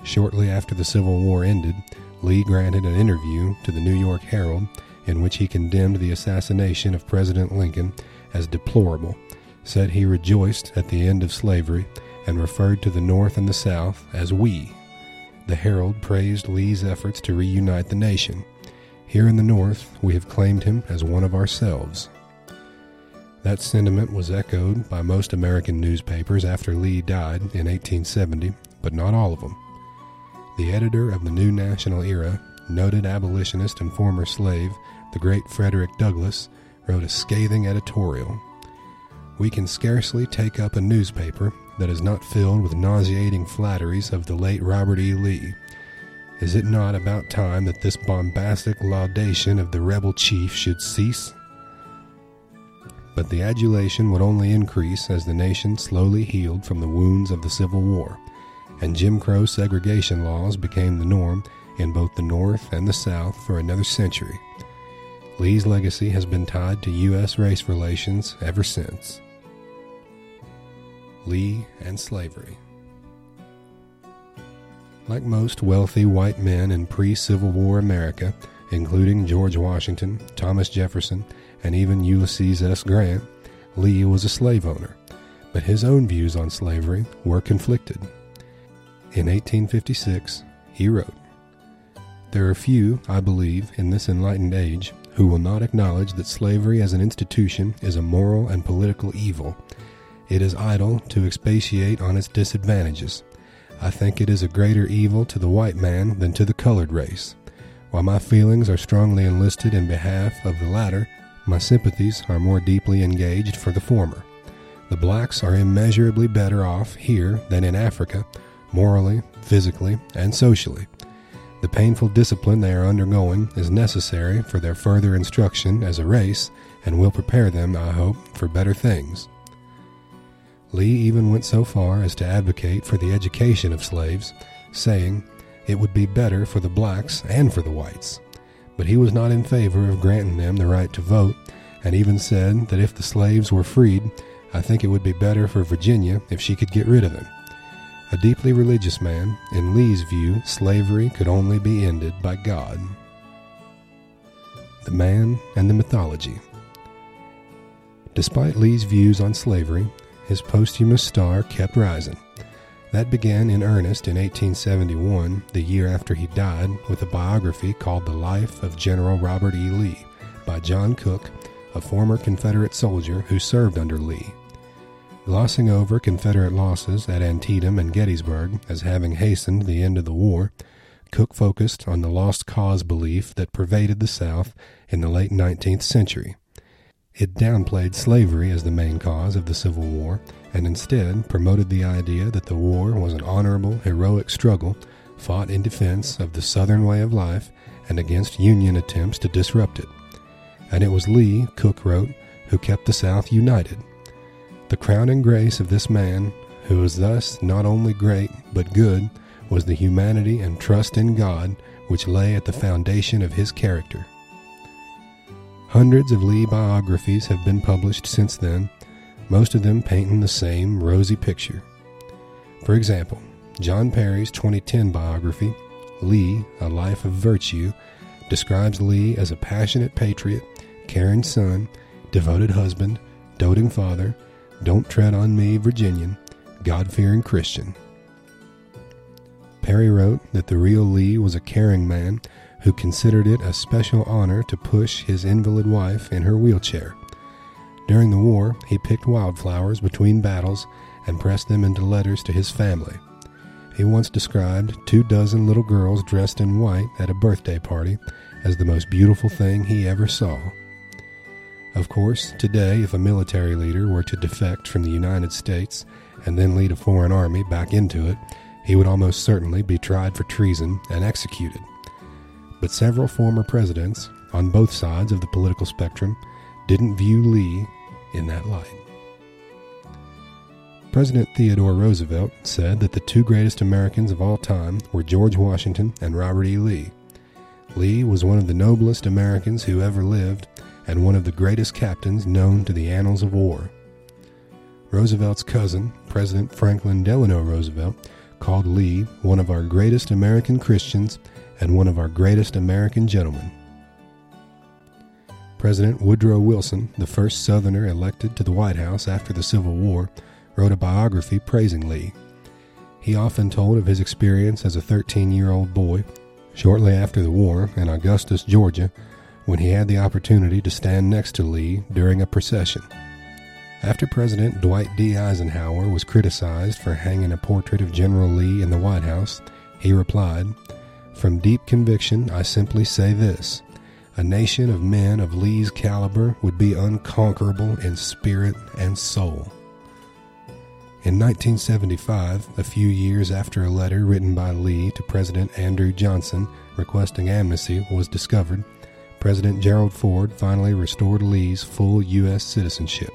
Shortly after the Civil War ended, Lee granted an interview to the New York Herald in which he condemned the assassination of President Lincoln as deplorable, said he rejoiced at the end of slavery, and referred to the North and the South as we. The Herald praised Lee's efforts to reunite the nation. Here in the North, we have claimed him as one of ourselves. That sentiment was echoed by most American newspapers after Lee died in 1870, but not all of them. The editor of the New National Era, noted abolitionist and former slave the great Frederick Douglass, wrote a scathing editorial. We can scarcely take up a newspaper that is not filled with nauseating flatteries of the late Robert E. Lee. Is it not about time that this bombastic laudation of the rebel chief should cease? But the adulation would only increase as the nation slowly healed from the wounds of the Civil War, and Jim Crow segregation laws became the norm in both the North and the South for another century. Lee's legacy has been tied to U.S. race relations ever since. Lee and slavery. Like most wealthy white men in pre Civil War America, including George Washington, Thomas Jefferson, and even Ulysses S. Grant, Lee was a slave owner, but his own views on slavery were conflicted. In 1856, he wrote, There are few, I believe, in this enlightened age who will not acknowledge that slavery as an institution is a moral and political evil. It is idle to expatiate on its disadvantages. I think it is a greater evil to the white man than to the colored race. While my feelings are strongly enlisted in behalf of the latter, my sympathies are more deeply engaged for the former. The blacks are immeasurably better off here than in Africa, morally, physically, and socially. The painful discipline they are undergoing is necessary for their further instruction as a race and will prepare them, I hope, for better things. Lee even went so far as to advocate for the education of slaves, saying, it would be better for the blacks and for the whites. But he was not in favor of granting them the right to vote, and even said that if the slaves were freed, I think it would be better for Virginia if she could get rid of them. A deeply religious man, in Lee's view, slavery could only be ended by God. The Man and the Mythology Despite Lee's views on slavery, his posthumous star kept rising. That began in earnest in 1871, the year after he died, with a biography called The Life of General Robert E. Lee by John Cooke, a former Confederate soldier who served under Lee. Glossing over Confederate losses at Antietam and Gettysburg as having hastened the end of the war, Cooke focused on the lost cause belief that pervaded the South in the late 19th century. It downplayed slavery as the main cause of the Civil War and instead promoted the idea that the war was an honorable, heroic struggle fought in defense of the Southern way of life and against Union attempts to disrupt it. And it was Lee, Cooke wrote, who kept the South united. The crowning grace of this man, who was thus not only great but good, was the humanity and trust in God which lay at the foundation of his character. Hundreds of Lee biographies have been published since then, most of them painting the same rosy picture. For example, John Perry's 2010 biography, Lee, A Life of Virtue, describes Lee as a passionate patriot, caring son, devoted husband, doting father, don't tread on me, Virginian, God fearing Christian. Perry wrote that the real Lee was a caring man who considered it a special honor to push his invalid wife in her wheelchair. During the war, he picked wildflowers between battles and pressed them into letters to his family. He once described two dozen little girls dressed in white at a birthday party as the most beautiful thing he ever saw. Of course, today, if a military leader were to defect from the United States and then lead a foreign army back into it, he would almost certainly be tried for treason and executed but several former presidents, on both sides of the political spectrum, didn't view Lee in that light. President Theodore Roosevelt said that the two greatest Americans of all time were George Washington and Robert E. Lee. Lee was one of the noblest Americans who ever lived and one of the greatest captains known to the annals of war. Roosevelt's cousin, President Franklin Delano Roosevelt, called Lee one of our greatest American Christians and one of our greatest American gentlemen. President Woodrow Wilson, the first Southerner elected to the White House after the Civil War, wrote a biography praising Lee. He often told of his experience as a 13 year old boy shortly after the war in Augustus, Georgia, when he had the opportunity to stand next to Lee during a procession. After President Dwight D. Eisenhower was criticized for hanging a portrait of General Lee in the White House, he replied, from deep conviction, I simply say this a nation of men of Lee's caliber would be unconquerable in spirit and soul. In 1975, a few years after a letter written by Lee to President Andrew Johnson requesting amnesty was discovered, President Gerald Ford finally restored Lee's full U.S. citizenship.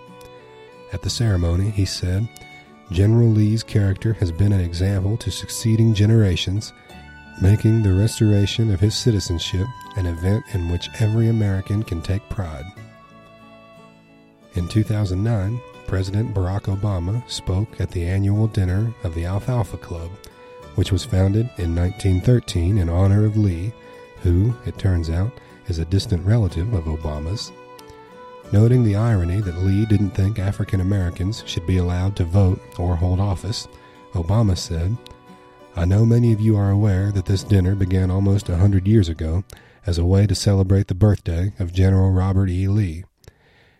At the ceremony, he said, General Lee's character has been an example to succeeding generations making the restoration of his citizenship an event in which every American can take pride. In 2009, President Barack Obama spoke at the annual dinner of the Alfalfa Club, which was founded in 1913 in honor of Lee, who, it turns out, is a distant relative of Obama's. Noting the irony that Lee didn't think African Americans should be allowed to vote or hold office, Obama said, I know many of you are aware that this dinner began almost a hundred years ago as a way to celebrate the birthday of General Robert E. Lee.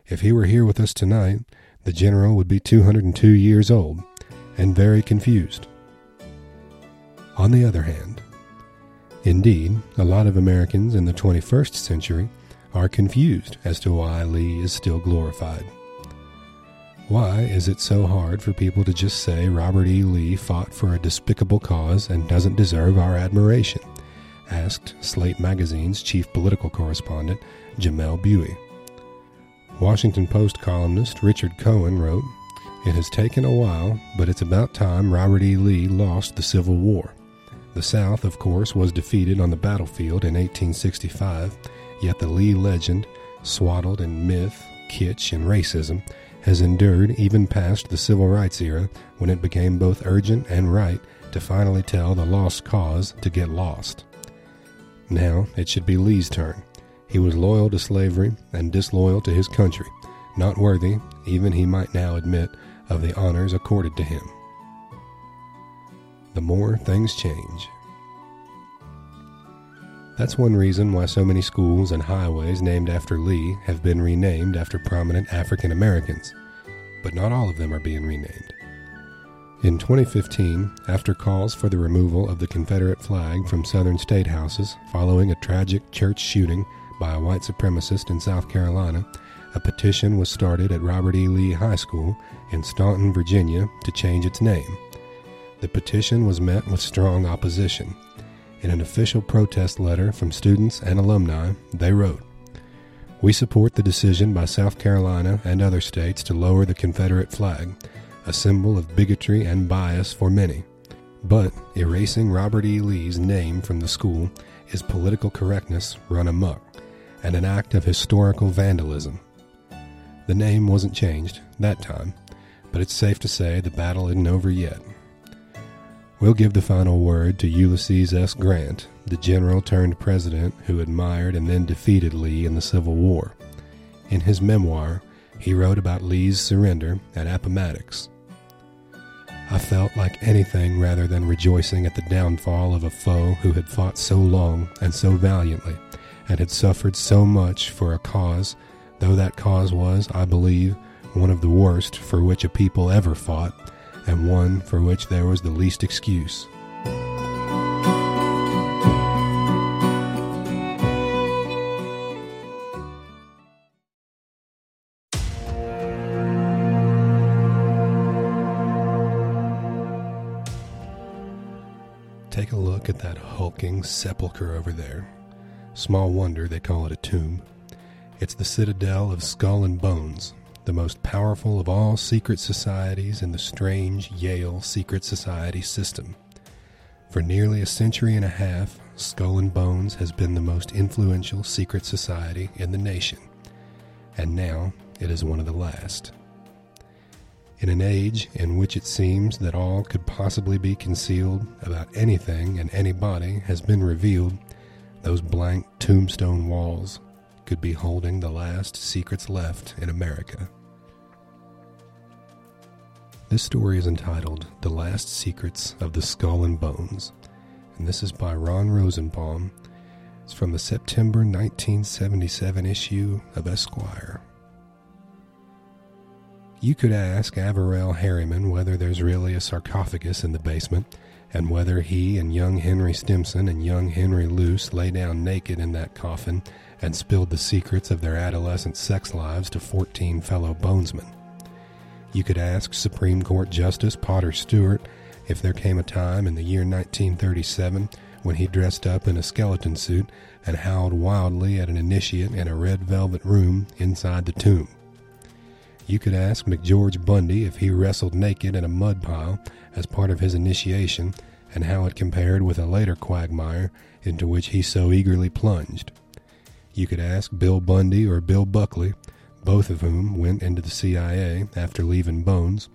If he were here with us tonight, the general would be 202 years old and very confused. On the other hand, indeed, a lot of Americans in the 21st century are confused as to why Lee is still glorified. Why is it so hard for people to just say Robert E. Lee fought for a despicable cause and doesn't deserve our admiration? asked Slate Magazine's chief political correspondent, Jamelle Bouie. Washington Post columnist Richard Cohen wrote, It has taken a while, but it's about time Robert E. Lee lost the Civil War. The South, of course, was defeated on the battlefield in 1865, yet the Lee legend, swaddled in myth, kitsch, and racism, has endured even past the civil rights era when it became both urgent and right to finally tell the lost cause to get lost. Now it should be Lee's turn. He was loyal to slavery and disloyal to his country, not worthy, even he might now admit, of the honors accorded to him. The more things change. That's one reason why so many schools and highways named after Lee have been renamed after prominent African Americans, but not all of them are being renamed. In 2015, after calls for the removal of the Confederate flag from Southern state houses following a tragic church shooting by a white supremacist in South Carolina, a petition was started at Robert E. Lee High School in Staunton, Virginia, to change its name. The petition was met with strong opposition. In an official protest letter from students and alumni, they wrote We support the decision by South Carolina and other states to lower the Confederate flag, a symbol of bigotry and bias for many. But erasing Robert E. Lee's name from the school is political correctness run amok and an act of historical vandalism. The name wasn't changed that time, but it's safe to say the battle isn't over yet. We'll give the final word to Ulysses S. Grant, the general turned president who admired and then defeated Lee in the Civil War. In his memoir, he wrote about Lee's surrender at Appomattox. I felt like anything rather than rejoicing at the downfall of a foe who had fought so long and so valiantly, and had suffered so much for a cause though that cause was, I believe, one of the worst for which a people ever fought, and one for which there was the least excuse. Take a look at that hulking sepulchre over there. Small wonder they call it a tomb. It's the citadel of Skull and Bones, the most powerful of all secret societies in the strange Yale secret society system. For nearly a century and a half, Skull and Bones has been the most influential secret society in the nation, and now it is one of the last. In an age in which it seems that all could possibly be concealed about anything and anybody has been revealed, those blank tombstone walls could be holding the last secrets left in America. This story is entitled The Last Secrets of the Skull and Bones, and this is by Ron Rosenbaum. It's from the September 1977 issue of Esquire. You could ask Averell Harriman whether there's really a sarcophagus in the basement, and whether he and young Henry Stimson and young Henry Luce lay down naked in that coffin and spilled the secrets of their adolescent sex lives to 14 fellow bonesmen. You could ask Supreme Court Justice Potter Stewart if there came a time in the year 1937 when he dressed up in a skeleton suit and howled wildly at an initiate in a red velvet room inside the tomb. You could ask McGeorge Bundy if he wrestled naked in a mud pile as part of his initiation and how it compared with a later quagmire into which he so eagerly plunged. You could ask Bill Bundy or Bill Buckley, both of whom went into the CIA after leaving Bones,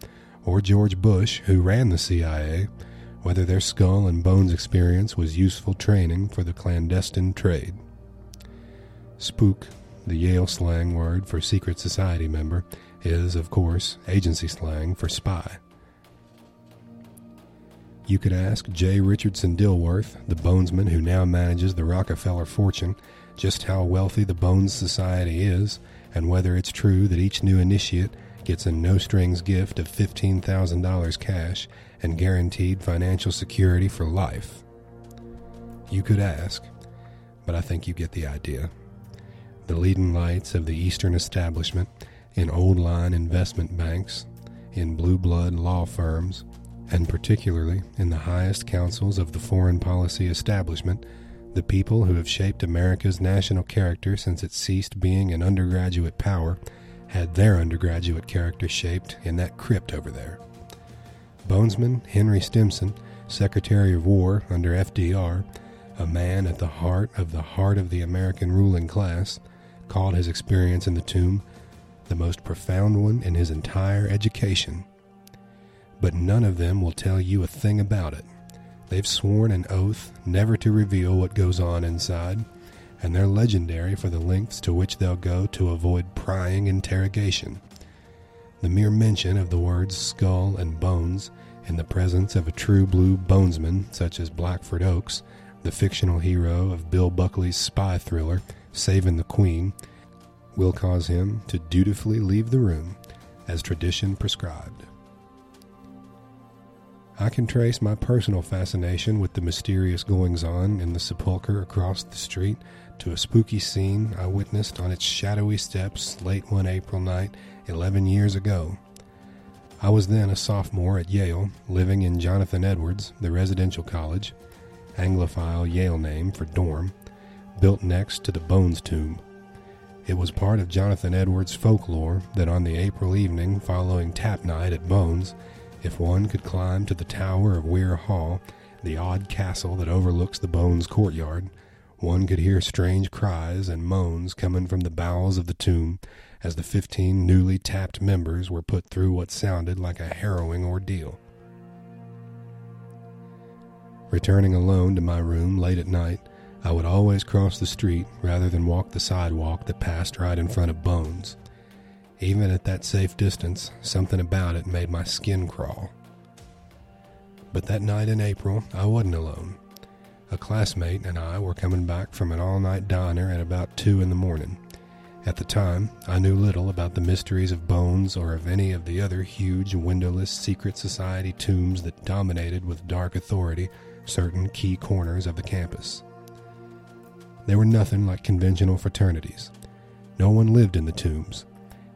or George Bush, who ran the CIA, whether their skull and bones experience was useful training for the clandestine trade. Spook, the Yale slang word for secret society member, is, of course, agency slang for spy. You could ask J. Richardson Dilworth, the bonesman who now manages the Rockefeller fortune, just how wealthy the Bones Society is, and whether it's true that each new initiate gets a no strings gift of $15,000 cash and guaranteed financial security for life. You could ask, but I think you get the idea. The leading lights of the Eastern establishment, in old line investment banks, in blue blood law firms, and particularly in the highest councils of the foreign policy establishment the people who have shaped America's national character since it ceased being an undergraduate power had their undergraduate character shaped in that crypt over there. Bonesman Henry Stimson Secretary of War under FDR, a man at the heart of the heart of the American ruling class, called his experience in the tomb the most profound one in his entire education. But none of them will tell you a thing about it. They've sworn an oath never to reveal what goes on inside, and they're legendary for the lengths to which they'll go to avoid prying interrogation. The mere mention of the words skull and bones in the presence of a true blue bonesman such as Blackford Oaks, the fictional hero of Bill Buckley's spy thriller, Saving the Queen, will cause him to dutifully leave the room as tradition prescribed. I can trace my personal fascination with the mysterious goings on in the sepulchre across the street to a spooky scene I witnessed on its shadowy steps late one April night 11 years ago. I was then a sophomore at Yale, living in Jonathan Edwards, the residential college, Anglophile Yale name for dorm, built next to the Bones Tomb. It was part of Jonathan Edwards' folklore that on the April evening following tap night at Bones, if one could climb to the tower of Weir Hall, the odd castle that overlooks the Bones courtyard, one could hear strange cries and moans coming from the bowels of the tomb as the fifteen newly tapped members were put through what sounded like a harrowing ordeal. Returning alone to my room late at night, I would always cross the street rather than walk the sidewalk that passed right in front of Bones. Even at that safe distance, something about it made my skin crawl. But that night in April, I wasn't alone. A classmate and I were coming back from an all night diner at about 2 in the morning. At the time, I knew little about the mysteries of Bones or of any of the other huge, windowless secret society tombs that dominated with dark authority certain key corners of the campus. They were nothing like conventional fraternities. No one lived in the tombs.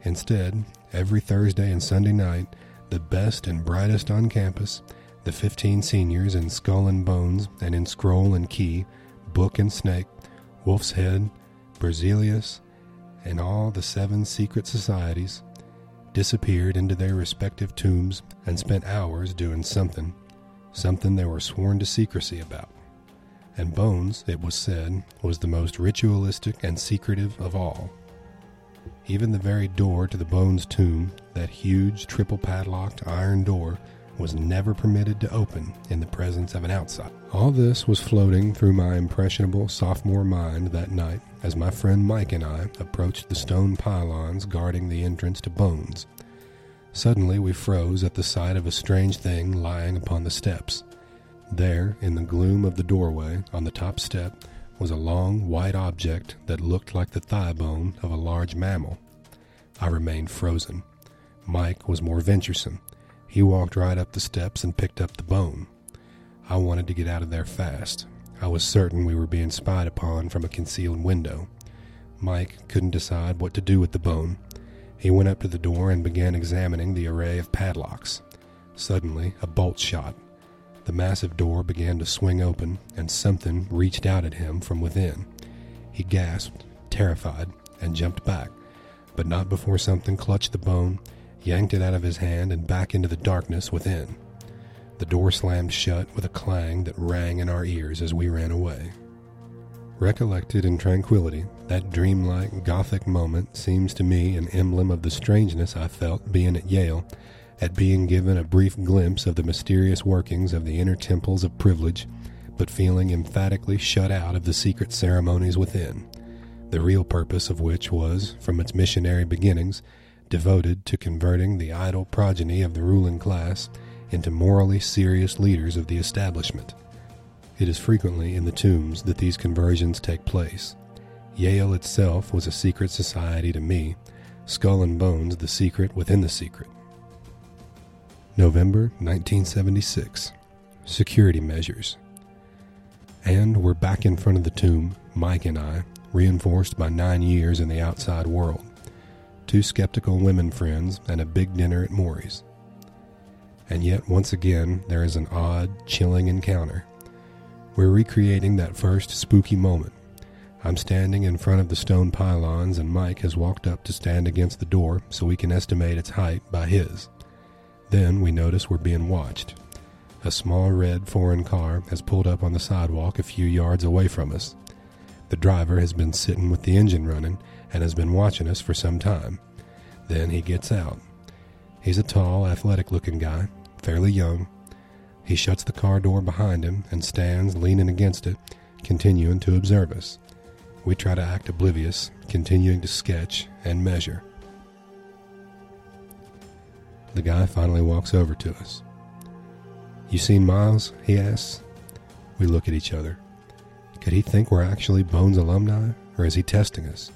Instead, every Thursday and Sunday night, the best and brightest on campus, the 15 seniors in Skull and Bones and in Scroll and Key, Book and Snake, Wolf's Head, Berzelius, and all the seven secret societies, disappeared into their respective tombs and spent hours doing something, something they were sworn to secrecy about and Bones, it was said, was the most ritualistic and secretive of all. Even the very door to the Bones tomb, that huge triple padlocked iron door, was never permitted to open in the presence of an outsider. All this was floating through my impressionable sophomore mind that night as my friend Mike and I approached the stone pylons guarding the entrance to Bones. Suddenly we froze at the sight of a strange thing lying upon the steps. There, in the gloom of the doorway, on the top step, was a long white object that looked like the thigh bone of a large mammal. I remained frozen. Mike was more venturesome. He walked right up the steps and picked up the bone. I wanted to get out of there fast. I was certain we were being spied upon from a concealed window. Mike couldn't decide what to do with the bone. He went up to the door and began examining the array of padlocks. Suddenly, a bolt shot. The massive door began to swing open, and something reached out at him from within. He gasped, terrified, and jumped back, but not before something clutched the bone, yanked it out of his hand, and back into the darkness within. The door slammed shut with a clang that rang in our ears as we ran away. Recollected in tranquility, that dreamlike, gothic moment seems to me an emblem of the strangeness I felt being at Yale at being given a brief glimpse of the mysterious workings of the inner temples of privilege, but feeling emphatically shut out of the secret ceremonies within, the real purpose of which was, from its missionary beginnings, devoted to converting the idle progeny of the ruling class into morally serious leaders of the establishment. It is frequently in the tombs that these conversions take place. Yale itself was a secret society to me, Skull and Bones the secret within the secret. November 1976. Security measures. And we're back in front of the tomb, Mike and I, reinforced by nine years in the outside world, two skeptical women friends, and a big dinner at Mory's. And yet, once again, there is an odd, chilling encounter. We're recreating that first spooky moment. I'm standing in front of the stone pylons, and Mike has walked up to stand against the door so we can estimate its height by his. Then we notice we're being watched. A small red foreign car has pulled up on the sidewalk a few yards away from us. The driver has been sitting with the engine running and has been watching us for some time. Then he gets out. He's a tall, athletic looking guy, fairly young. He shuts the car door behind him and stands leaning against it, continuing to observe us. We try to act oblivious, continuing to sketch and measure. The guy finally walks over to us. You seen Miles? he asks. We look at each other. Could he think we're actually Bones alumni, or is he testing us?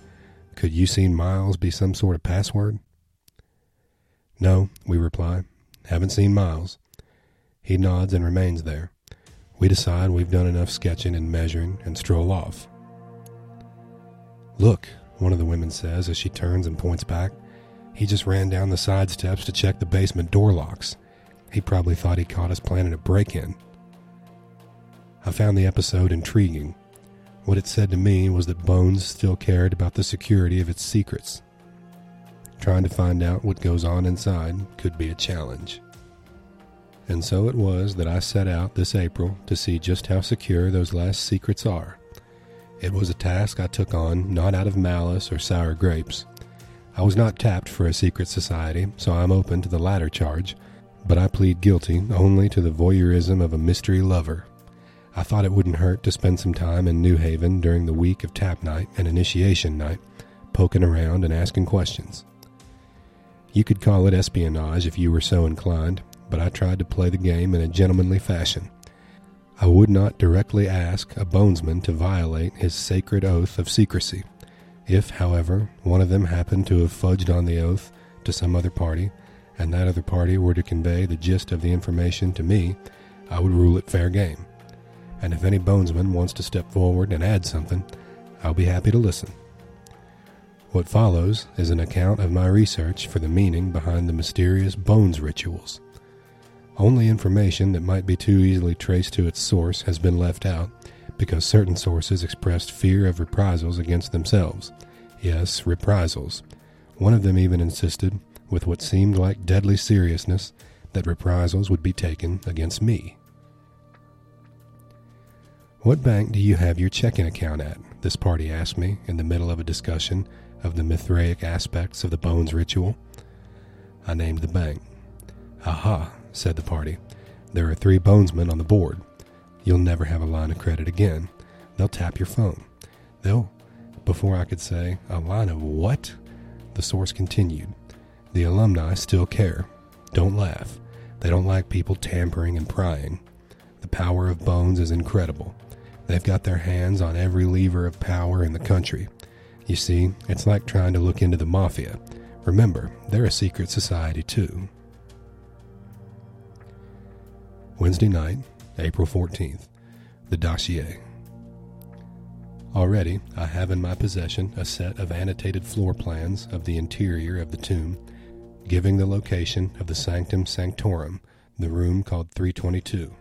Could you seen Miles be some sort of password? No, we reply. Haven't seen Miles. He nods and remains there. We decide we've done enough sketching and measuring and stroll off. Look, one of the women says as she turns and points back. He just ran down the side steps to check the basement door locks. He probably thought he caught us planning a break in. I found the episode intriguing. What it said to me was that Bones still cared about the security of its secrets. Trying to find out what goes on inside could be a challenge. And so it was that I set out this April to see just how secure those last secrets are. It was a task I took on not out of malice or sour grapes. I was not tapped for a secret society, so I'm open to the latter charge, but I plead guilty only to the voyeurism of a mystery lover. I thought it wouldn't hurt to spend some time in New Haven during the week of tap night and initiation night, poking around and asking questions. You could call it espionage if you were so inclined, but I tried to play the game in a gentlemanly fashion. I would not directly ask a bonesman to violate his sacred oath of secrecy. If, however, one of them happened to have fudged on the oath to some other party, and that other party were to convey the gist of the information to me, I would rule it fair game. And if any bonesman wants to step forward and add something, I'll be happy to listen. What follows is an account of my research for the meaning behind the mysterious bones rituals. Only information that might be too easily traced to its source has been left out because certain sources expressed fear of reprisals against themselves. Yes, reprisals. One of them even insisted, with what seemed like deadly seriousness, that reprisals would be taken against me. What bank do you have your checking account at? This party asked me in the middle of a discussion of the Mithraic aspects of the Bones ritual. I named the bank. Aha, said the party. There are three bonesmen on the board. You'll never have a line of credit again. They'll tap your phone. They'll. Before I could say, a line of what? The source continued. The alumni still care. Don't laugh. They don't like people tampering and prying. The power of Bones is incredible. They've got their hands on every lever of power in the country. You see, it's like trying to look into the mafia. Remember, they're a secret society too. Wednesday night, April 14th. The Dossier. Already, I have in my possession a set of annotated floor plans of the interior of the tomb, giving the location of the Sanctum Sanctorum, the room called 322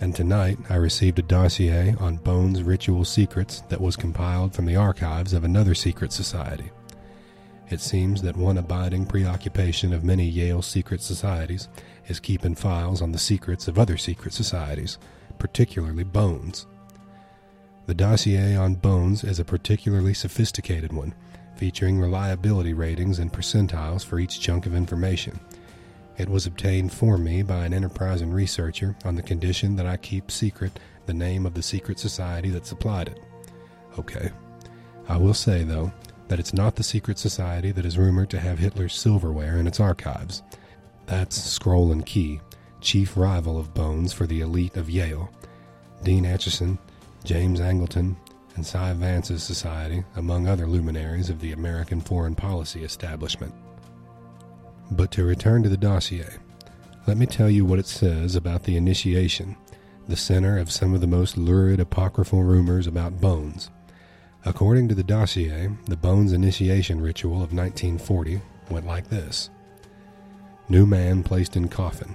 and tonight I received a dossier on Bones ritual secrets that was compiled from the archives of another secret society. It seems that one abiding preoccupation of many Yale secret societies is keeping files on the secrets of other secret societies, particularly Bones. The dossier on Bones is a particularly sophisticated one, featuring reliability ratings and percentiles for each chunk of information it was obtained for me by an enterprising researcher on the condition that I keep secret the name of the secret society that supplied it. Okay. I will say, though, that it's not the secret society that is rumored to have Hitler's silverware in its archives. That's Scroll and Key, chief rival of Bones for the elite of Yale. Dean Acheson, James Angleton, and Cy Vance's society, among other luminaries of the American foreign policy establishment. But to return to the dossier, let me tell you what it says about the initiation, the center of some of the most lurid apocryphal rumors about bones. According to the dossier, the Bones initiation ritual of 1940 went like this New man placed in coffin,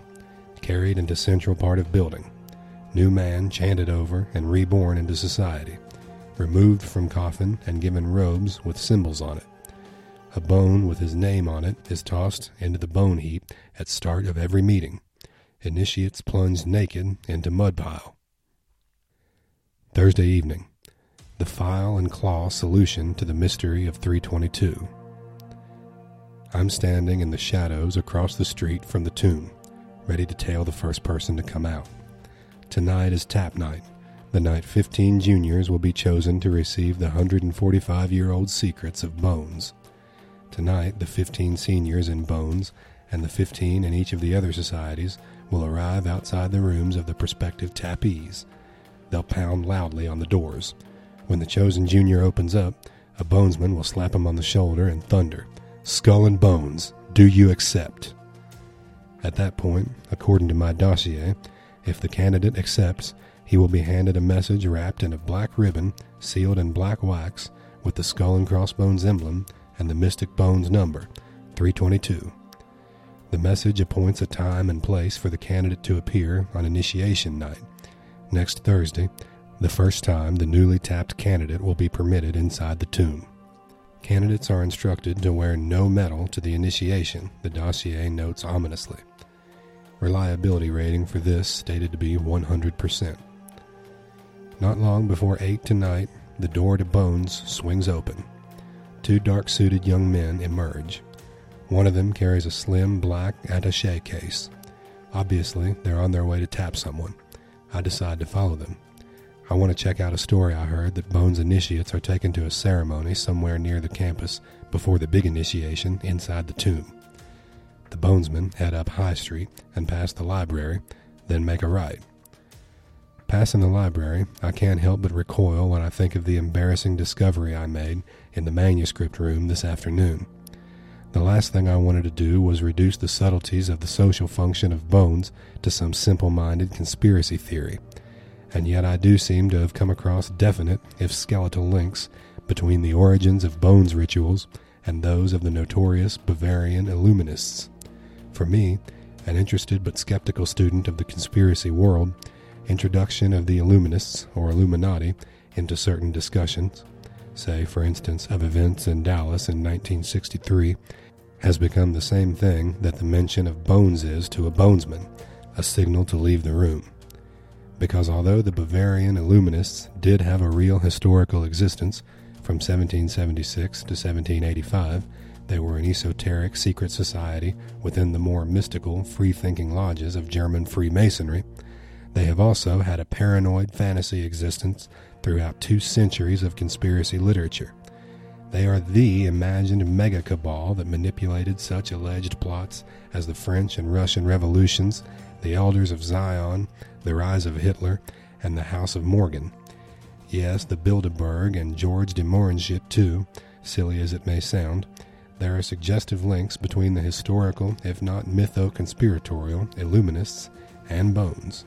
carried into central part of building. New man chanted over and reborn into society, removed from coffin and given robes with symbols on it. A bone with his name on it is tossed into the bone heap at start of every meeting. Initiates plunged naked into mud pile. Thursday evening. The file and claw solution to the mystery of 322. I'm standing in the shadows across the street from the tomb, ready to tail the first person to come out. Tonight is tap night, the night 15 juniors will be chosen to receive the 145 year old secrets of Bones. Tonight, the 15 seniors in Bones and the 15 in each of the other societies will arrive outside the rooms of the prospective tappees. They'll pound loudly on the doors. When the chosen junior opens up, a bonesman will slap him on the shoulder and thunder, Skull and bones, do you accept? At that point, according to my dossier, if the candidate accepts, he will be handed a message wrapped in a black ribbon, sealed in black wax, with the skull and crossbones emblem and the mystic bones number, 322. The message appoints a time and place for the candidate to appear on initiation night. Next Thursday, the first time the newly tapped candidate will be permitted inside the tomb. Candidates are instructed to wear no metal to the initiation, the dossier notes ominously. Reliability rating for this stated to be 100%. Not long before 8 tonight, the door to Bones swings open. Two dark suited young men emerge. One of them carries a slim black attache case. Obviously, they're on their way to tap someone. I decide to follow them. I want to check out a story I heard that Bones initiates are taken to a ceremony somewhere near the campus before the big initiation inside the tomb. The Bonesmen head up High Street and past the library, then make a right. Passing the library, I can't help but recoil when I think of the embarrassing discovery I made in the manuscript room this afternoon. The last thing I wanted to do was reduce the subtleties of the social function of bones to some simple minded conspiracy theory, and yet I do seem to have come across definite, if skeletal, links between the origins of bones rituals and those of the notorious Bavarian Illuminists. For me, an interested but skeptical student of the conspiracy world, introduction of the Illuminists, or Illuminati, into certain discussions, say, for instance, of events in Dallas in 1963, has become the same thing that the mention of bones is to a bonesman, a signal to leave the room. Because although the Bavarian Illuminists did have a real historical existence from 1776 to 1785, they were an esoteric secret society within the more mystical, free thinking lodges of German Freemasonry they have also had a paranoid fantasy existence throughout two centuries of conspiracy literature. They are the imagined mega cabal that manipulated such alleged plots as the French and Russian revolutions, the Elders of Zion, the rise of Hitler, and the House of Morgan. Yes, the Bilderberg and George de Mohrenschildt, too, silly as it may sound. There are suggestive links between the historical, if not mytho conspiratorial, Illuminists and Bones.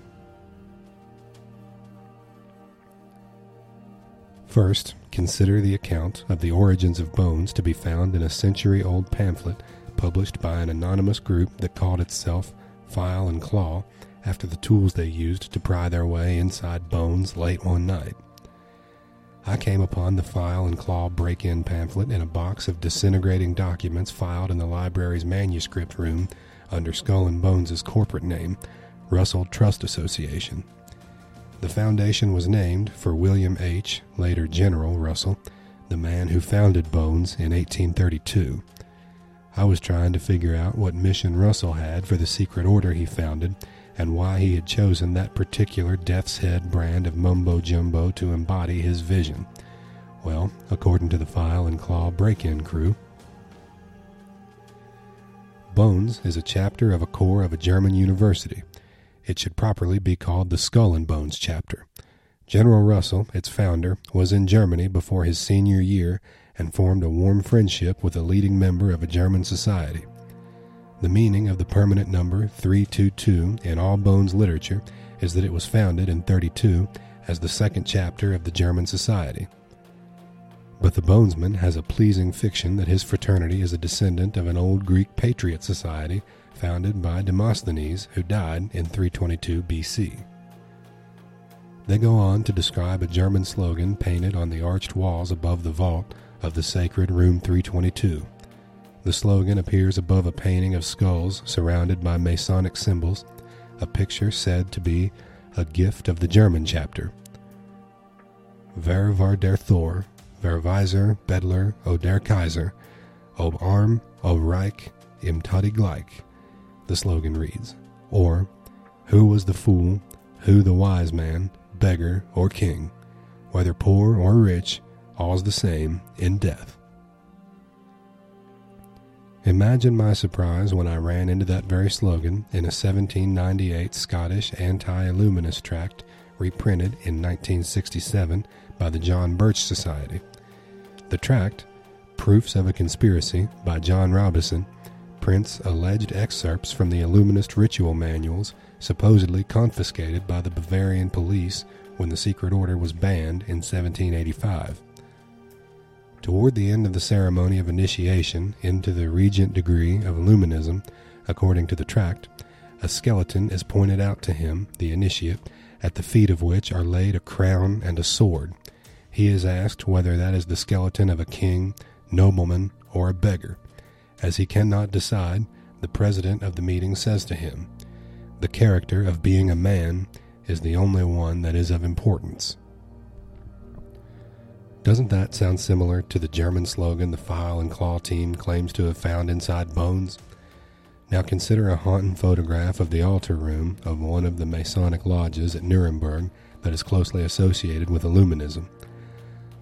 First, consider the account of the origins of bones to be found in a century old pamphlet published by an anonymous group that called itself File and Claw after the tools they used to pry their way inside bones late one night. I came upon the File and Claw break in pamphlet in a box of disintegrating documents filed in the library's manuscript room under Skull and Bones' corporate name, Russell Trust Association. The foundation was named for William H., later General Russell, the man who founded Bones in 1832. I was trying to figure out what mission Russell had for the secret order he founded and why he had chosen that particular death's head brand of mumbo jumbo to embody his vision. Well, according to the file and claw break in crew, Bones is a chapter of a corps of a German university it should properly be called the Skull and Bones chapter. General Russell, its founder, was in Germany before his senior year and formed a warm friendship with a leading member of a German society. The meaning of the permanent number 322 in all Bones literature is that it was founded in 32 as the second chapter of the German society. But the Bonesman has a pleasing fiction that his fraternity is a descendant of an old Greek patriot society founded by Demosthenes, who died in 322 BC. They go on to describe a German slogan painted on the arched walls above the vault of the sacred Room 322. The slogan appears above a painting of skulls surrounded by Masonic symbols, a picture said to be a gift of the German chapter. Wer war der Thor, wer weiser, Bedler, o der Kaiser, ob arm, o reich, im Toddy gleich, the slogan reads. Or, who was the fool, who the wise man, beggar, or king, whether poor or rich, all's the same in death. Imagine my surprise when I ran into that very slogan in a 1798 Scottish anti illuminist tract reprinted in 1967 by the John Birch Society. The tract, Proofs of a Conspiracy by John Robison, prints alleged excerpts from the Illuminist ritual manuals supposedly confiscated by the Bavarian police when the secret order was banned in 1785. Toward the end of the ceremony of initiation into the regent degree of Illuminism, according to the tract, a skeleton is pointed out to him, the initiate, at the feet of which are laid a crown and a sword. He is asked whether that is the skeleton of a king, nobleman, or a beggar. As he cannot decide, the president of the meeting says to him, The character of being a man is the only one that is of importance. Doesn't that sound similar to the German slogan the File and Claw team claims to have found inside bones? Now consider a haunting photograph of the altar room of one of the Masonic lodges at Nuremberg that is closely associated with Illuminism.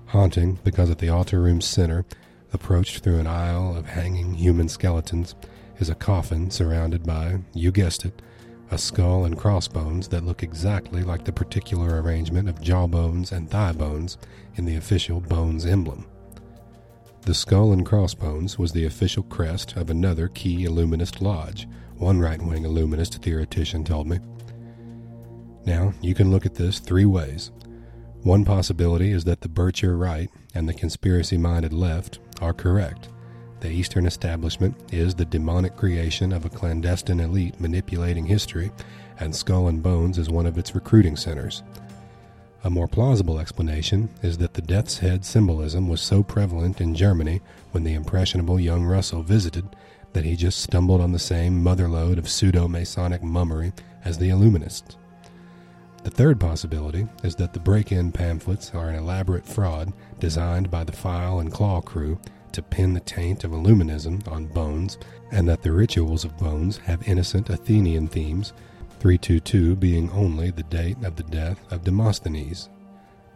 Haunting because at the altar room's center, approached through an aisle of hanging human skeletons, is a coffin surrounded by, you guessed it, a skull and crossbones that look exactly like the particular arrangement of jawbones and thigh bones in the official Bones emblem. The skull and crossbones was the official crest of another key Illuminist lodge, one right wing Illuminist theoretician told me. Now, you can look at this three ways. One possibility is that the Bircher right and the conspiracy minded left are correct the Eastern establishment is the demonic creation of a clandestine elite manipulating history, and Skull and Bones is one of its recruiting centers. A more plausible explanation is that the death's head symbolism was so prevalent in Germany when the impressionable young Russell visited that he just stumbled on the same motherlode of pseudo Masonic mummery as the Illuminists. The third possibility is that the break in pamphlets are an elaborate fraud designed by the File and Claw crew to pin the taint of Illuminism on Bones, and that the rituals of Bones have innocent Athenian themes, 322 being only the date of the death of Demosthenes.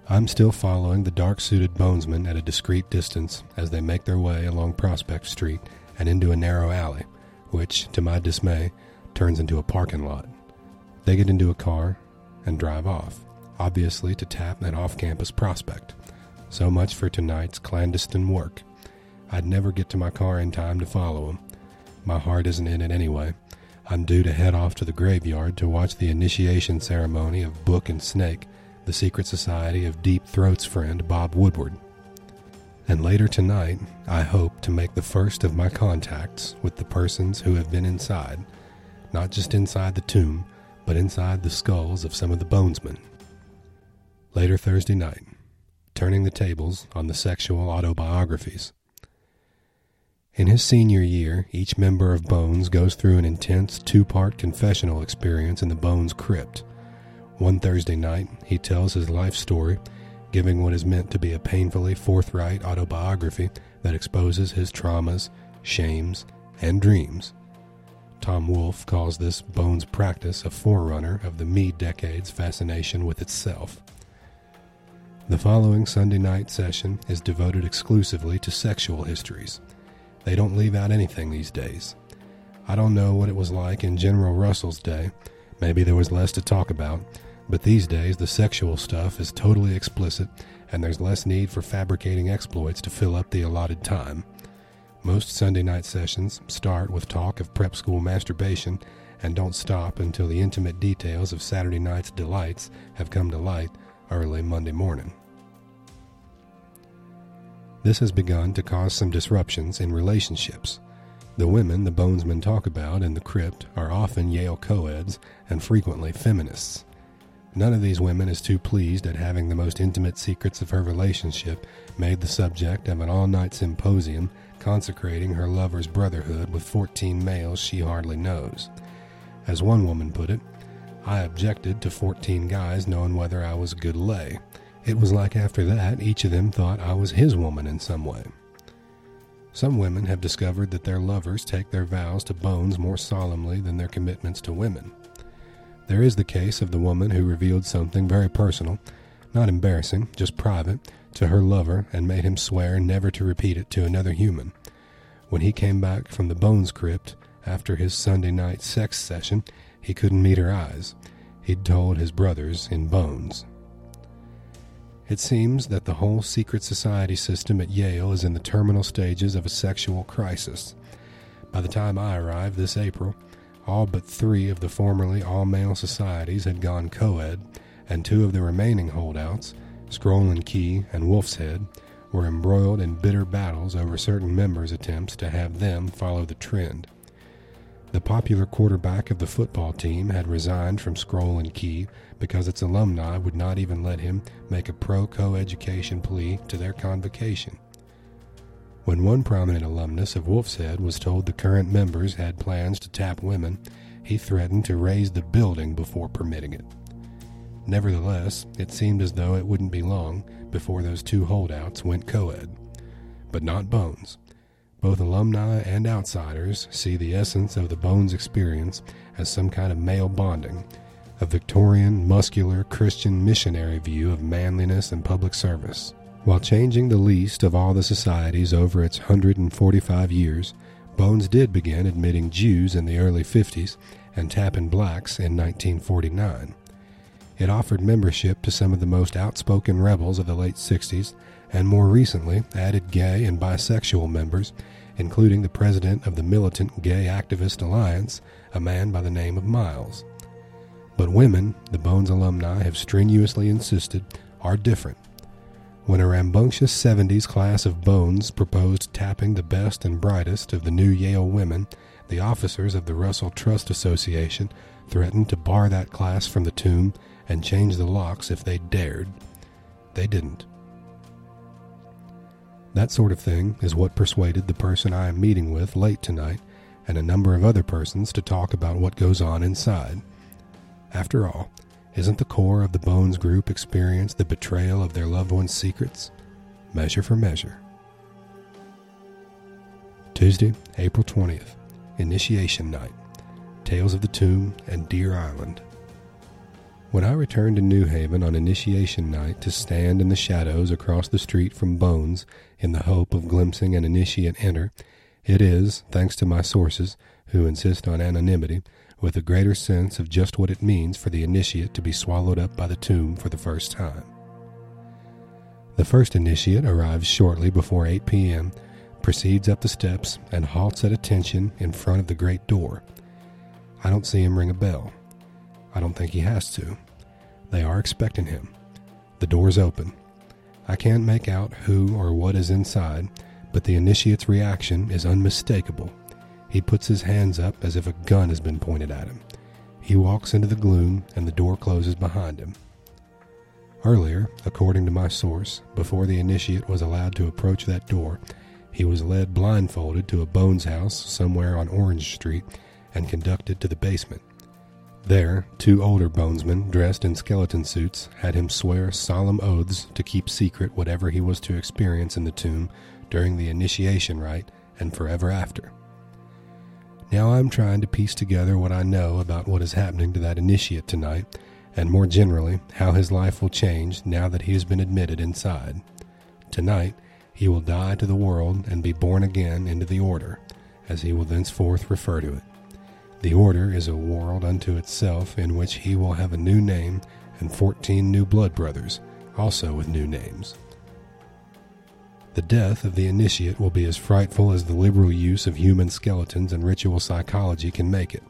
I'm still following the dark suited bonesmen at a discreet distance as they make their way along Prospect Street and into a narrow alley, which, to my dismay, turns into a parking lot. They get into a car and drive off, obviously to tap that off campus prospect. So much for tonight's clandestine work. I'd never get to my car in time to follow him. My heart isn't in it anyway. I'm due to head off to the graveyard to watch the initiation ceremony of Book and Snake, the secret society of Deep Throat's friend Bob Woodward. And later tonight, I hope to make the first of my contacts with the persons who have been inside, not just inside the tomb, but inside the skulls of some of the bonesmen. Later Thursday night, turning the tables on the sexual autobiographies. In his senior year, each member of Bones goes through an intense two part confessional experience in the Bones crypt. One Thursday night, he tells his life story, giving what is meant to be a painfully forthright autobiography that exposes his traumas, shames, and dreams. Tom Wolfe calls this Bones practice a forerunner of the me decade's fascination with itself. The following Sunday night session is devoted exclusively to sexual histories. They don't leave out anything these days. I don't know what it was like in General Russell's day. Maybe there was less to talk about, but these days the sexual stuff is totally explicit and there's less need for fabricating exploits to fill up the allotted time. Most Sunday night sessions start with talk of prep school masturbation and don't stop until the intimate details of Saturday night's delights have come to light early Monday morning. This has begun to cause some disruptions in relationships. The women the bonesmen talk about in the crypt are often Yale co-eds and frequently feminists. None of these women is too pleased at having the most intimate secrets of her relationship made the subject of an all night symposium consecrating her lover's brotherhood with 14 males she hardly knows. As one woman put it, I objected to 14 guys knowing whether I was a good lay. It was like after that, each of them thought I was his woman in some way. Some women have discovered that their lovers take their vows to bones more solemnly than their commitments to women. There is the case of the woman who revealed something very personal, not embarrassing, just private, to her lover and made him swear never to repeat it to another human. When he came back from the Bones Crypt after his Sunday night sex session, he couldn't meet her eyes. He'd told his brothers in Bones. It seems that the whole secret society system at Yale is in the terminal stages of a sexual crisis. By the time I arrived this April, all but three of the formerly all male societies had gone co ed, and two of the remaining holdouts, Scroll and Key and Wolf's Head, were embroiled in bitter battles over certain members' attempts to have them follow the trend. The popular quarterback of the football team had resigned from Scroll and Key because its alumni would not even let him make a pro co-education plea to their convocation. When one prominent alumnus of Wolf's Head was told the current members had plans to tap women, he threatened to raze the building before permitting it. Nevertheless, it seemed as though it wouldn't be long before those two holdouts went co ed. But not Bones. Both alumni and outsiders see the essence of the Bones experience as some kind of male bonding, a Victorian, muscular, Christian missionary view of manliness and public service. While changing the least of all the societies over its 145 years, Bones did begin admitting Jews in the early 50s and tapping blacks in 1949. It offered membership to some of the most outspoken rebels of the late 60s and more recently added gay and bisexual members, including the president of the militant Gay Activist Alliance, a man by the name of Miles. But women, the Bones alumni have strenuously insisted, are different. When a rambunctious 70s class of Bones proposed tapping the best and brightest of the new Yale women, the officers of the Russell Trust Association threatened to bar that class from the tomb and change the locks if they dared. They didn't. That sort of thing is what persuaded the person I am meeting with late tonight and a number of other persons to talk about what goes on inside. After all, isn't the core of the Bones group experience the betrayal of their loved one's secrets? Measure for measure. Tuesday, April 20th, Initiation Night, Tales of the Tomb and Deer Island. When I returned to New Haven on initiation night to stand in the shadows across the street from Bones in the hope of glimpsing an initiate enter, it is, thanks to my sources, who insist on anonymity, with a greater sense of just what it means for the initiate to be swallowed up by the tomb for the first time. The first initiate arrives shortly before 8 p.m., proceeds up the steps, and halts at attention in front of the great door. I don't see him ring a bell. I don't think he has to. They are expecting him. The door's open. I can't make out who or what is inside, but the initiate's reaction is unmistakable. He puts his hands up as if a gun has been pointed at him. He walks into the gloom and the door closes behind him. Earlier, according to my source, before the initiate was allowed to approach that door, he was led blindfolded to a Bones house somewhere on Orange Street and conducted to the basement. There, two older bonesmen, dressed in skeleton suits, had him swear solemn oaths to keep secret whatever he was to experience in the tomb during the initiation rite and forever after. Now I'm trying to piece together what I know about what is happening to that initiate tonight, and more generally, how his life will change now that he has been admitted inside. Tonight, he will die to the world and be born again into the order, as he will thenceforth refer to it. The order is a world unto itself in which he will have a new name and fourteen new blood brothers, also with new names. The death of the initiate will be as frightful as the liberal use of human skeletons and ritual psychology can make it.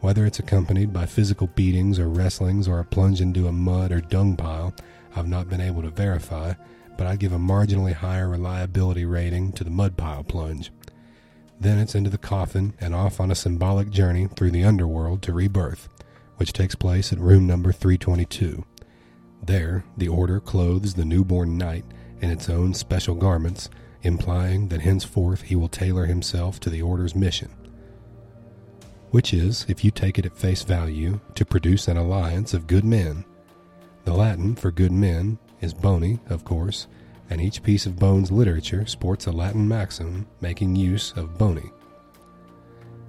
Whether it's accompanied by physical beatings or wrestlings or a plunge into a mud or dung pile, I've not been able to verify, but I'd give a marginally higher reliability rating to the mud pile plunge. Then it's into the coffin and off on a symbolic journey through the underworld to rebirth, which takes place at room number 322. There, the order clothes the newborn knight in its own special garments, implying that henceforth he will tailor himself to the order's mission. which is, if you take it at face value, to produce an alliance of good men. The Latin for good men is boni, of course, and each piece of Bones literature sports a Latin maxim making use of boni.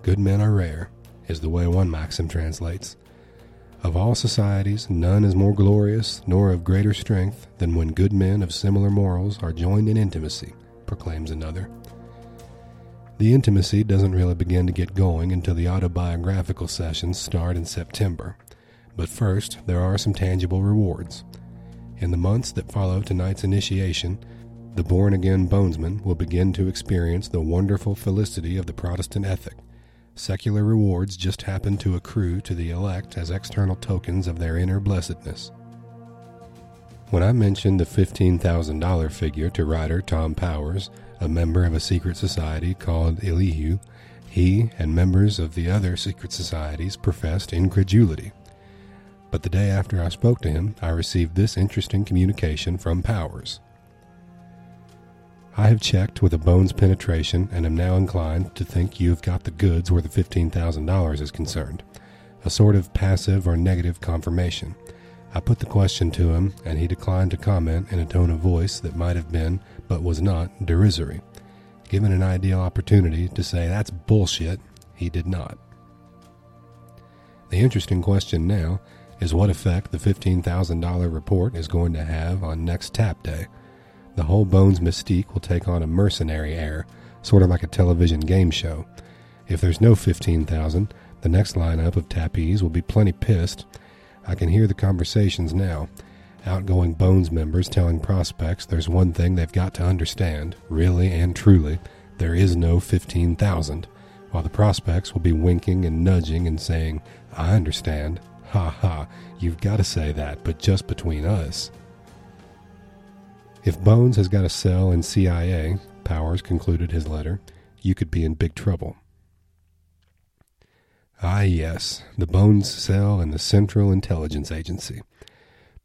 Good men are rare, is the way one maxim translates. Of all societies, none is more glorious nor of greater strength than when good men of similar morals are joined in intimacy, proclaims another. The intimacy doesn't really begin to get going until the autobiographical sessions start in September. But first, there are some tangible rewards. In the months that follow tonight's initiation, the born again bonesman will begin to experience the wonderful felicity of the Protestant ethic. Secular rewards just happen to accrue to the elect as external tokens of their inner blessedness. When I mentioned the $15,000 figure to writer Tom Powers, a member of a secret society called Elihu, he and members of the other secret societies professed incredulity. But the day after I spoke to him, I received this interesting communication from Powers. I have checked with a bone's penetration and am now inclined to think you have got the goods where the $15,000 is concerned. A sort of passive or negative confirmation. I put the question to him, and he declined to comment in a tone of voice that might have been, but was not, derisory. Given an ideal opportunity to say, that's bullshit, he did not. The interesting question now is what effect the $15,000 report is going to have on next tap day. The whole Bones mystique will take on a mercenary air, sort of like a television game show. If there's no 15,000, the next lineup of tappies will be plenty pissed. I can hear the conversations now. Outgoing Bones members telling prospects there's one thing they've got to understand, really and truly, there is no 15,000, while the prospects will be winking and nudging and saying, I understand, Ha ha, you've got to say that, but just between us. If Bones has got a cell in CIA, Powers concluded his letter, you could be in big trouble. Ah, yes, the Bones cell in the Central Intelligence Agency.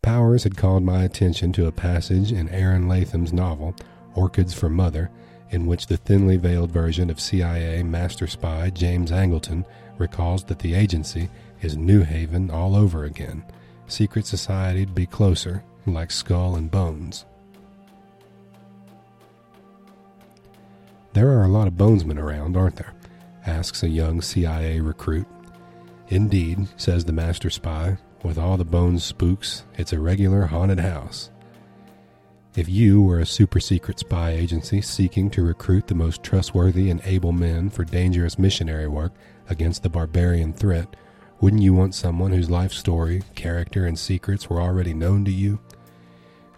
Powers had called my attention to a passage in Aaron Latham's novel, Orchids for Mother, in which the thinly veiled version of CIA master spy James Angleton recalls that the agency is New Haven all over again. Secret society'd be closer, like skull and bones. There are a lot of bonesmen around, aren't there? asks a young CIA recruit. Indeed, says the master spy, with all the bones spooks, it's a regular haunted house. If you were a super secret spy agency seeking to recruit the most trustworthy and able men for dangerous missionary work against the barbarian threat, wouldn't you want someone whose life story, character, and secrets were already known to you?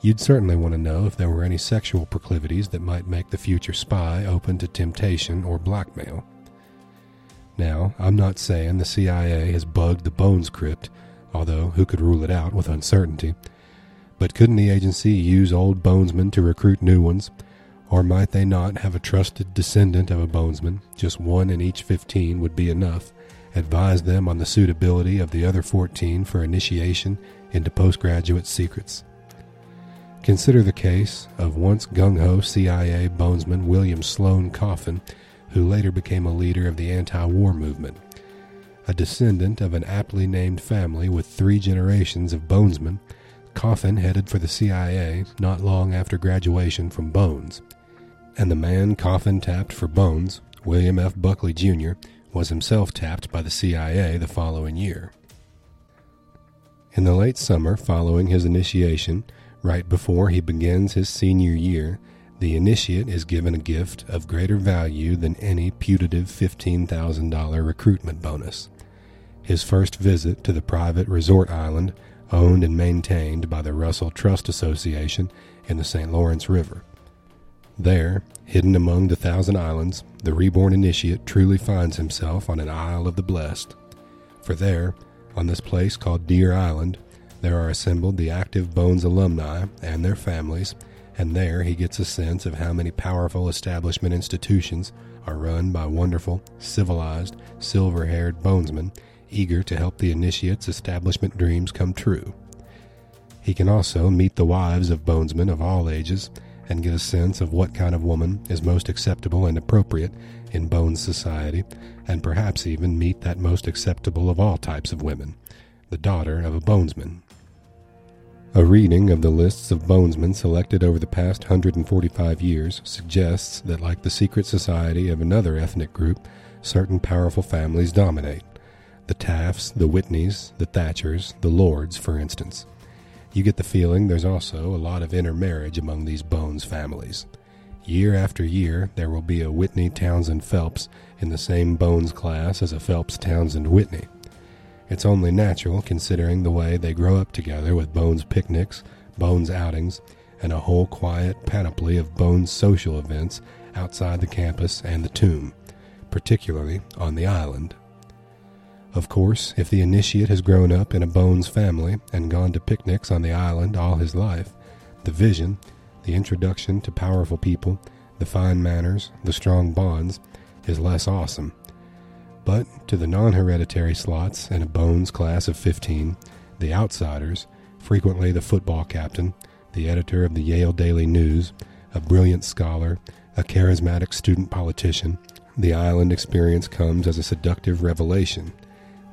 You'd certainly want to know if there were any sexual proclivities that might make the future spy open to temptation or blackmail. Now, I'm not saying the CIA has bugged the Bones Crypt, although who could rule it out with uncertainty? But couldn't the agency use old bonesmen to recruit new ones? Or might they not have a trusted descendant of a bonesman? Just one in each fifteen would be enough, advise them on the suitability of the other 14 for initiation into postgraduate secrets. Consider the case of once gung ho CIA bonesman William Sloane Coffin, who later became a leader of the anti war movement. A descendant of an aptly named family with three generations of bonesmen, Coffin headed for the CIA not long after graduation from Bones. And the man Coffin tapped for Bones, William F. Buckley Jr., was himself tapped by the CIA the following year. In the late summer following his initiation, right before he begins his senior year, the initiate is given a gift of greater value than any putative $15,000 recruitment bonus. His first visit to the private resort island owned and maintained by the Russell Trust Association in the St. Lawrence River. There, hidden among the thousand islands, the reborn initiate truly finds himself on an Isle of the Blessed. For there, on this place called Deer Island, there are assembled the active Bones alumni and their families, and there he gets a sense of how many powerful establishment institutions are run by wonderful, civilized, silver haired bonesmen eager to help the initiate's establishment dreams come true. He can also meet the wives of bonesmen of all ages and get a sense of what kind of woman is most acceptable and appropriate in Bones society, and perhaps even meet that most acceptable of all types of women, the daughter of a bonesman. A reading of the lists of bonesmen selected over the past 145 years suggests that, like the secret society of another ethnic group, certain powerful families dominate. The Tafts, the Whitneys, the Thatchers, the Lords, for instance. You get the feeling there's also a lot of intermarriage among these Bones families. Year after year, there will be a Whitney Townsend Phelps in the same Bones class as a Phelps Townsend Whitney. It's only natural considering the way they grow up together with Bones picnics, Bones outings, and a whole quiet panoply of Bones social events outside the campus and the tomb, particularly on the island. Of course, if the initiate has grown up in a Bones family and gone to picnics on the island all his life, the vision, the introduction to powerful people, the fine manners, the strong bonds, is less awesome but to the non hereditary slots in a Bones class of 15, the outsiders, frequently the football captain, the editor of the Yale Daily News, a brilliant scholar, a charismatic student politician, the island experience comes as a seductive revelation.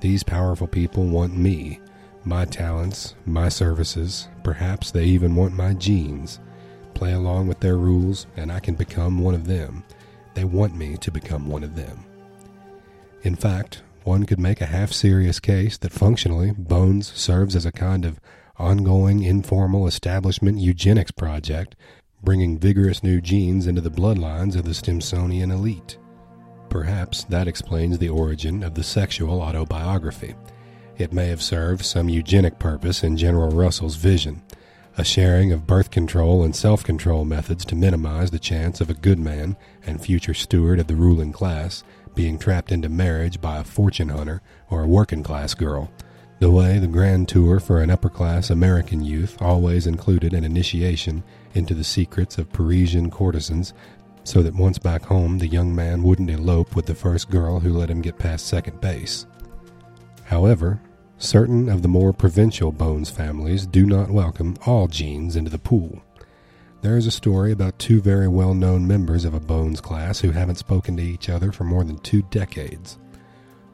These powerful people want me, my talents, my services, perhaps they even want my genes. Play along with their rules, and I can become one of them. They want me to become one of them. In fact, one could make a half serious case that functionally Bones serves as a kind of ongoing informal establishment eugenics project, bringing vigorous new genes into the bloodlines of the Stimsonian elite. Perhaps that explains the origin of the sexual autobiography. It may have served some eugenic purpose in General Russell's vision, a sharing of birth control and self control methods to minimize the chance of a good man and future steward of the ruling class being trapped into marriage by a fortune hunter or a working class girl, the way the grand tour for an upper class American youth always included an initiation into the secrets of Parisian courtesans, so that once back home the young man wouldn't elope with the first girl who let him get past second base. However, certain of the more provincial Bones families do not welcome all genes into the pool. There is a story about two very well known members of a Bones class who haven't spoken to each other for more than two decades.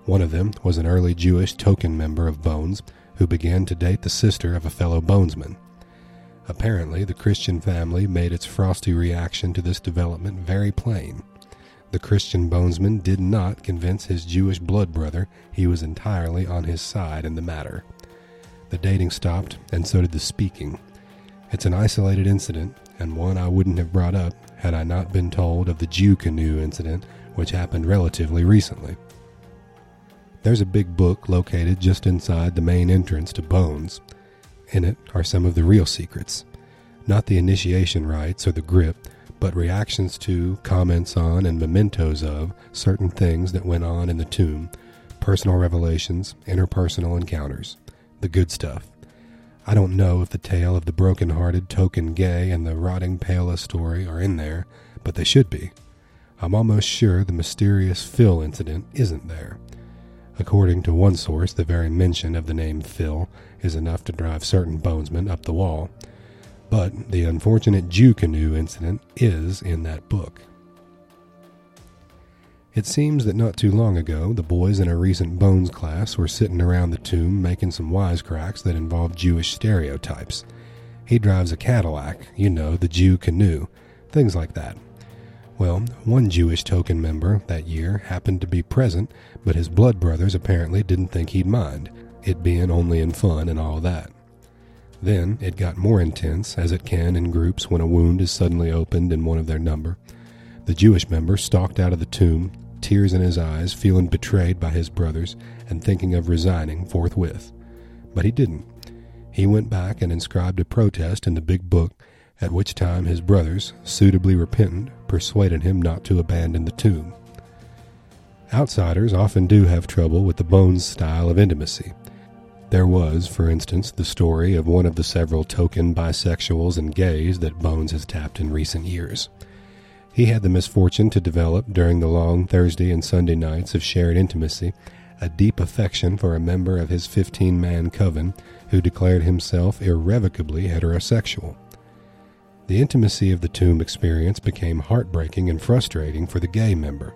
One of them was an early Jewish token member of Bones who began to date the sister of a fellow Bonesman. Apparently, the Christian family made its frosty reaction to this development very plain. The Christian Bonesman did not convince his Jewish blood brother he was entirely on his side in the matter. The dating stopped, and so did the speaking. It's an isolated incident, and one I wouldn't have brought up had I not been told of the Jew canoe incident, which happened relatively recently. There's a big book located just inside the main entrance to Bones. In it are some of the real secrets. Not the initiation rites or the grip, but reactions to, comments on, and mementos of certain things that went on in the tomb, personal revelations, interpersonal encounters. The good stuff. I don't know if the tale of the broken-hearted token gay and the rotting Paola story are in there, but they should be. I'm almost sure the mysterious Phil incident isn't there. According to one source, the very mention of the name Phil is enough to drive certain bonesmen up the wall. But the unfortunate Jew canoe incident is in that book. It seems that not too long ago, the boys in a recent Bones class were sitting around the tomb making some wisecracks that involved Jewish stereotypes. He drives a Cadillac, you know, the Jew canoe, things like that. Well, one Jewish token member that year happened to be present, but his blood brothers apparently didn't think he'd mind, it being only in fun and all that. Then it got more intense, as it can in groups when a wound is suddenly opened in one of their number. The Jewish member stalked out of the tomb, tears in his eyes, feeling betrayed by his brothers, and thinking of resigning forthwith. But he didn't. He went back and inscribed a protest in the big book, at which time his brothers, suitably repentant, persuaded him not to abandon the tomb. Outsiders often do have trouble with the Bones style of intimacy. There was, for instance, the story of one of the several token bisexuals and gays that Bones has tapped in recent years. He had the misfortune to develop, during the long Thursday and Sunday nights of shared intimacy, a deep affection for a member of his 15 man coven who declared himself irrevocably heterosexual. The intimacy of the tomb experience became heartbreaking and frustrating for the gay member.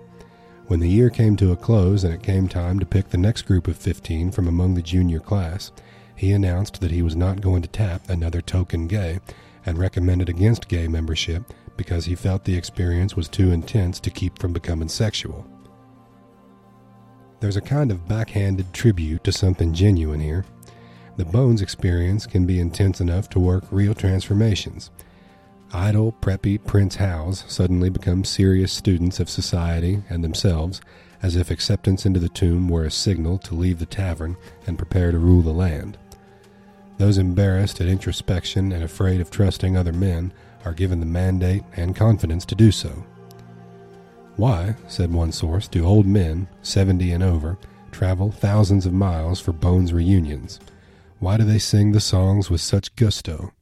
When the year came to a close and it came time to pick the next group of 15 from among the junior class, he announced that he was not going to tap another token gay and recommended against gay membership because he felt the experience was too intense to keep from becoming sexual. There's a kind of backhanded tribute to something genuine here. The Bones experience can be intense enough to work real transformations. Idle, preppy Prince Hals suddenly become serious students of society and themselves, as if acceptance into the tomb were a signal to leave the tavern and prepare to rule the land. Those embarrassed at introspection and afraid of trusting other men are given the mandate and confidence to do so. Why, said one source, do old men, 70 and over, travel thousands of miles for Bones reunions? Why do they sing the songs with such gusto?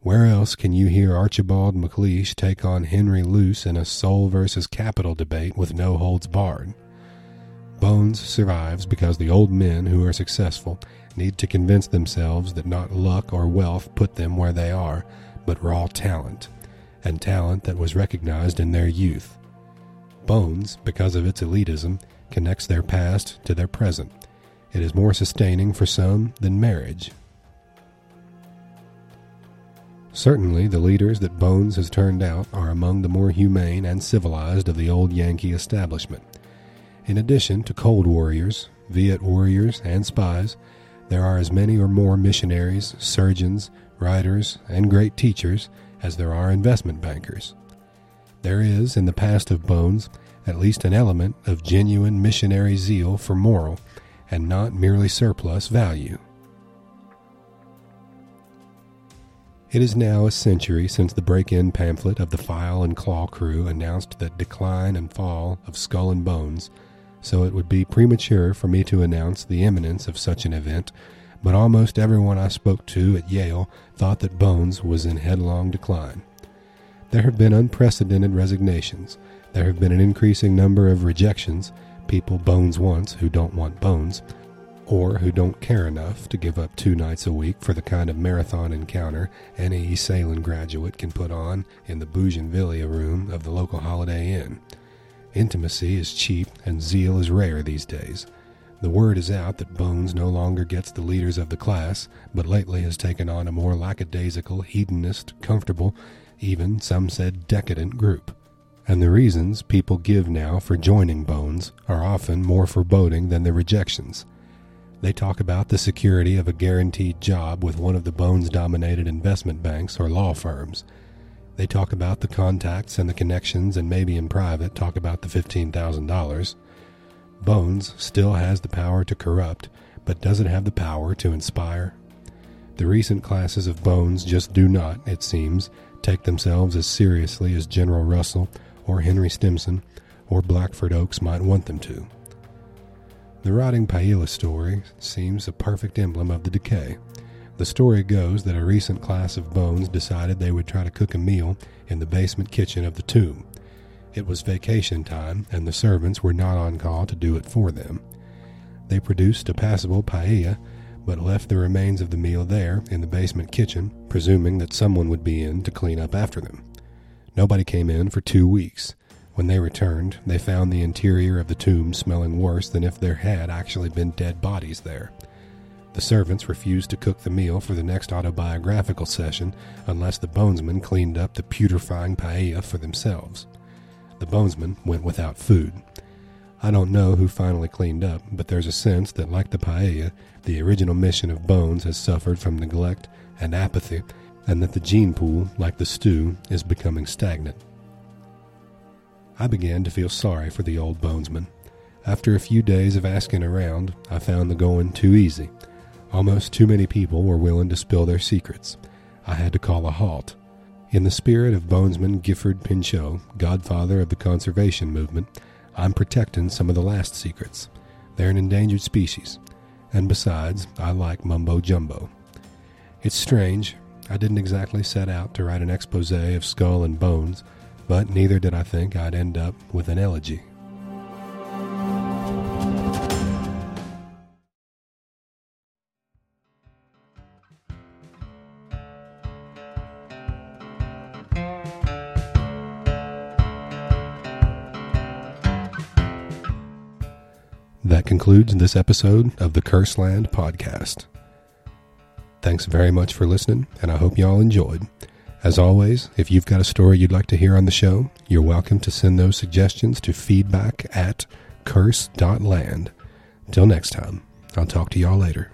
Where else can you hear Archibald MacLeish take on Henry Luce in a soul versus capital debate with no holds barred? Bones survives because the old men who are successful need to convince themselves that not luck or wealth put them where they are, but raw talent, and talent that was recognized in their youth. Bones, because of its elitism, connects their past to their present. It is more sustaining for some than marriage. Certainly, the leaders that Bones has turned out are among the more humane and civilized of the old Yankee establishment. In addition to cold warriors, Viet warriors, and spies, there are as many or more missionaries, surgeons, writers, and great teachers as there are investment bankers. There is, in the past of Bones, at least an element of genuine missionary zeal for moral and not merely surplus value. It is now a century since the break in pamphlet of the File and Claw crew announced the decline and fall of Skull and Bones so it would be premature for me to announce the imminence of such an event, but almost everyone I spoke to at Yale thought that Bones was in headlong decline. There have been unprecedented resignations. There have been an increasing number of rejections, people Bones wants who don't want Bones, or who don't care enough to give up two nights a week for the kind of marathon encounter any Esalen graduate can put on in the bougainvillea room of the local Holiday Inn. Intimacy is cheap and zeal is rare these days. The word is out that Bones no longer gets the leaders of the class, but lately has taken on a more lackadaisical, hedonist, comfortable, even, some said, decadent group. And the reasons people give now for joining Bones are often more foreboding than the rejections. They talk about the security of a guaranteed job with one of the Bones dominated investment banks or law firms they talk about the contacts and the connections, and maybe in private talk about the $15,000. Bones still has the power to corrupt, but does it have the power to inspire? The recent classes of Bones just do not, it seems, take themselves as seriously as General Russell or Henry Stimson or Blackford Oaks might want them to. The rotting paella story seems a perfect emblem of the decay. The story goes that a recent class of bones decided they would try to cook a meal in the basement kitchen of the tomb. It was vacation time, and the servants were not on call to do it for them. They produced a passable paella, but left the remains of the meal there in the basement kitchen, presuming that someone would be in to clean up after them. Nobody came in for two weeks. When they returned, they found the interior of the tomb smelling worse than if there had actually been dead bodies there. The servants refused to cook the meal for the next autobiographical session unless the bonesmen cleaned up the putrefying paella for themselves. The bonesmen went without food. I don't know who finally cleaned up, but there's a sense that, like the paella, the original mission of Bones has suffered from neglect and apathy, and that the gene pool, like the stew, is becoming stagnant. I began to feel sorry for the old bonesman. After a few days of asking around, I found the going too easy. Almost too many people were willing to spill their secrets. I had to call a halt. In the spirit of bonesman Gifford Pinchot, godfather of the conservation movement, I'm protecting some of the last secrets. They're an endangered species. And besides, I like mumbo jumbo. It's strange. I didn't exactly set out to write an expose of skull and bones, but neither did I think I'd end up with an elegy. That concludes this episode of the Curse Land podcast. Thanks very much for listening, and I hope y'all enjoyed. As always, if you've got a story you'd like to hear on the show, you're welcome to send those suggestions to feedback at curse.land. Till next time, I'll talk to y'all later.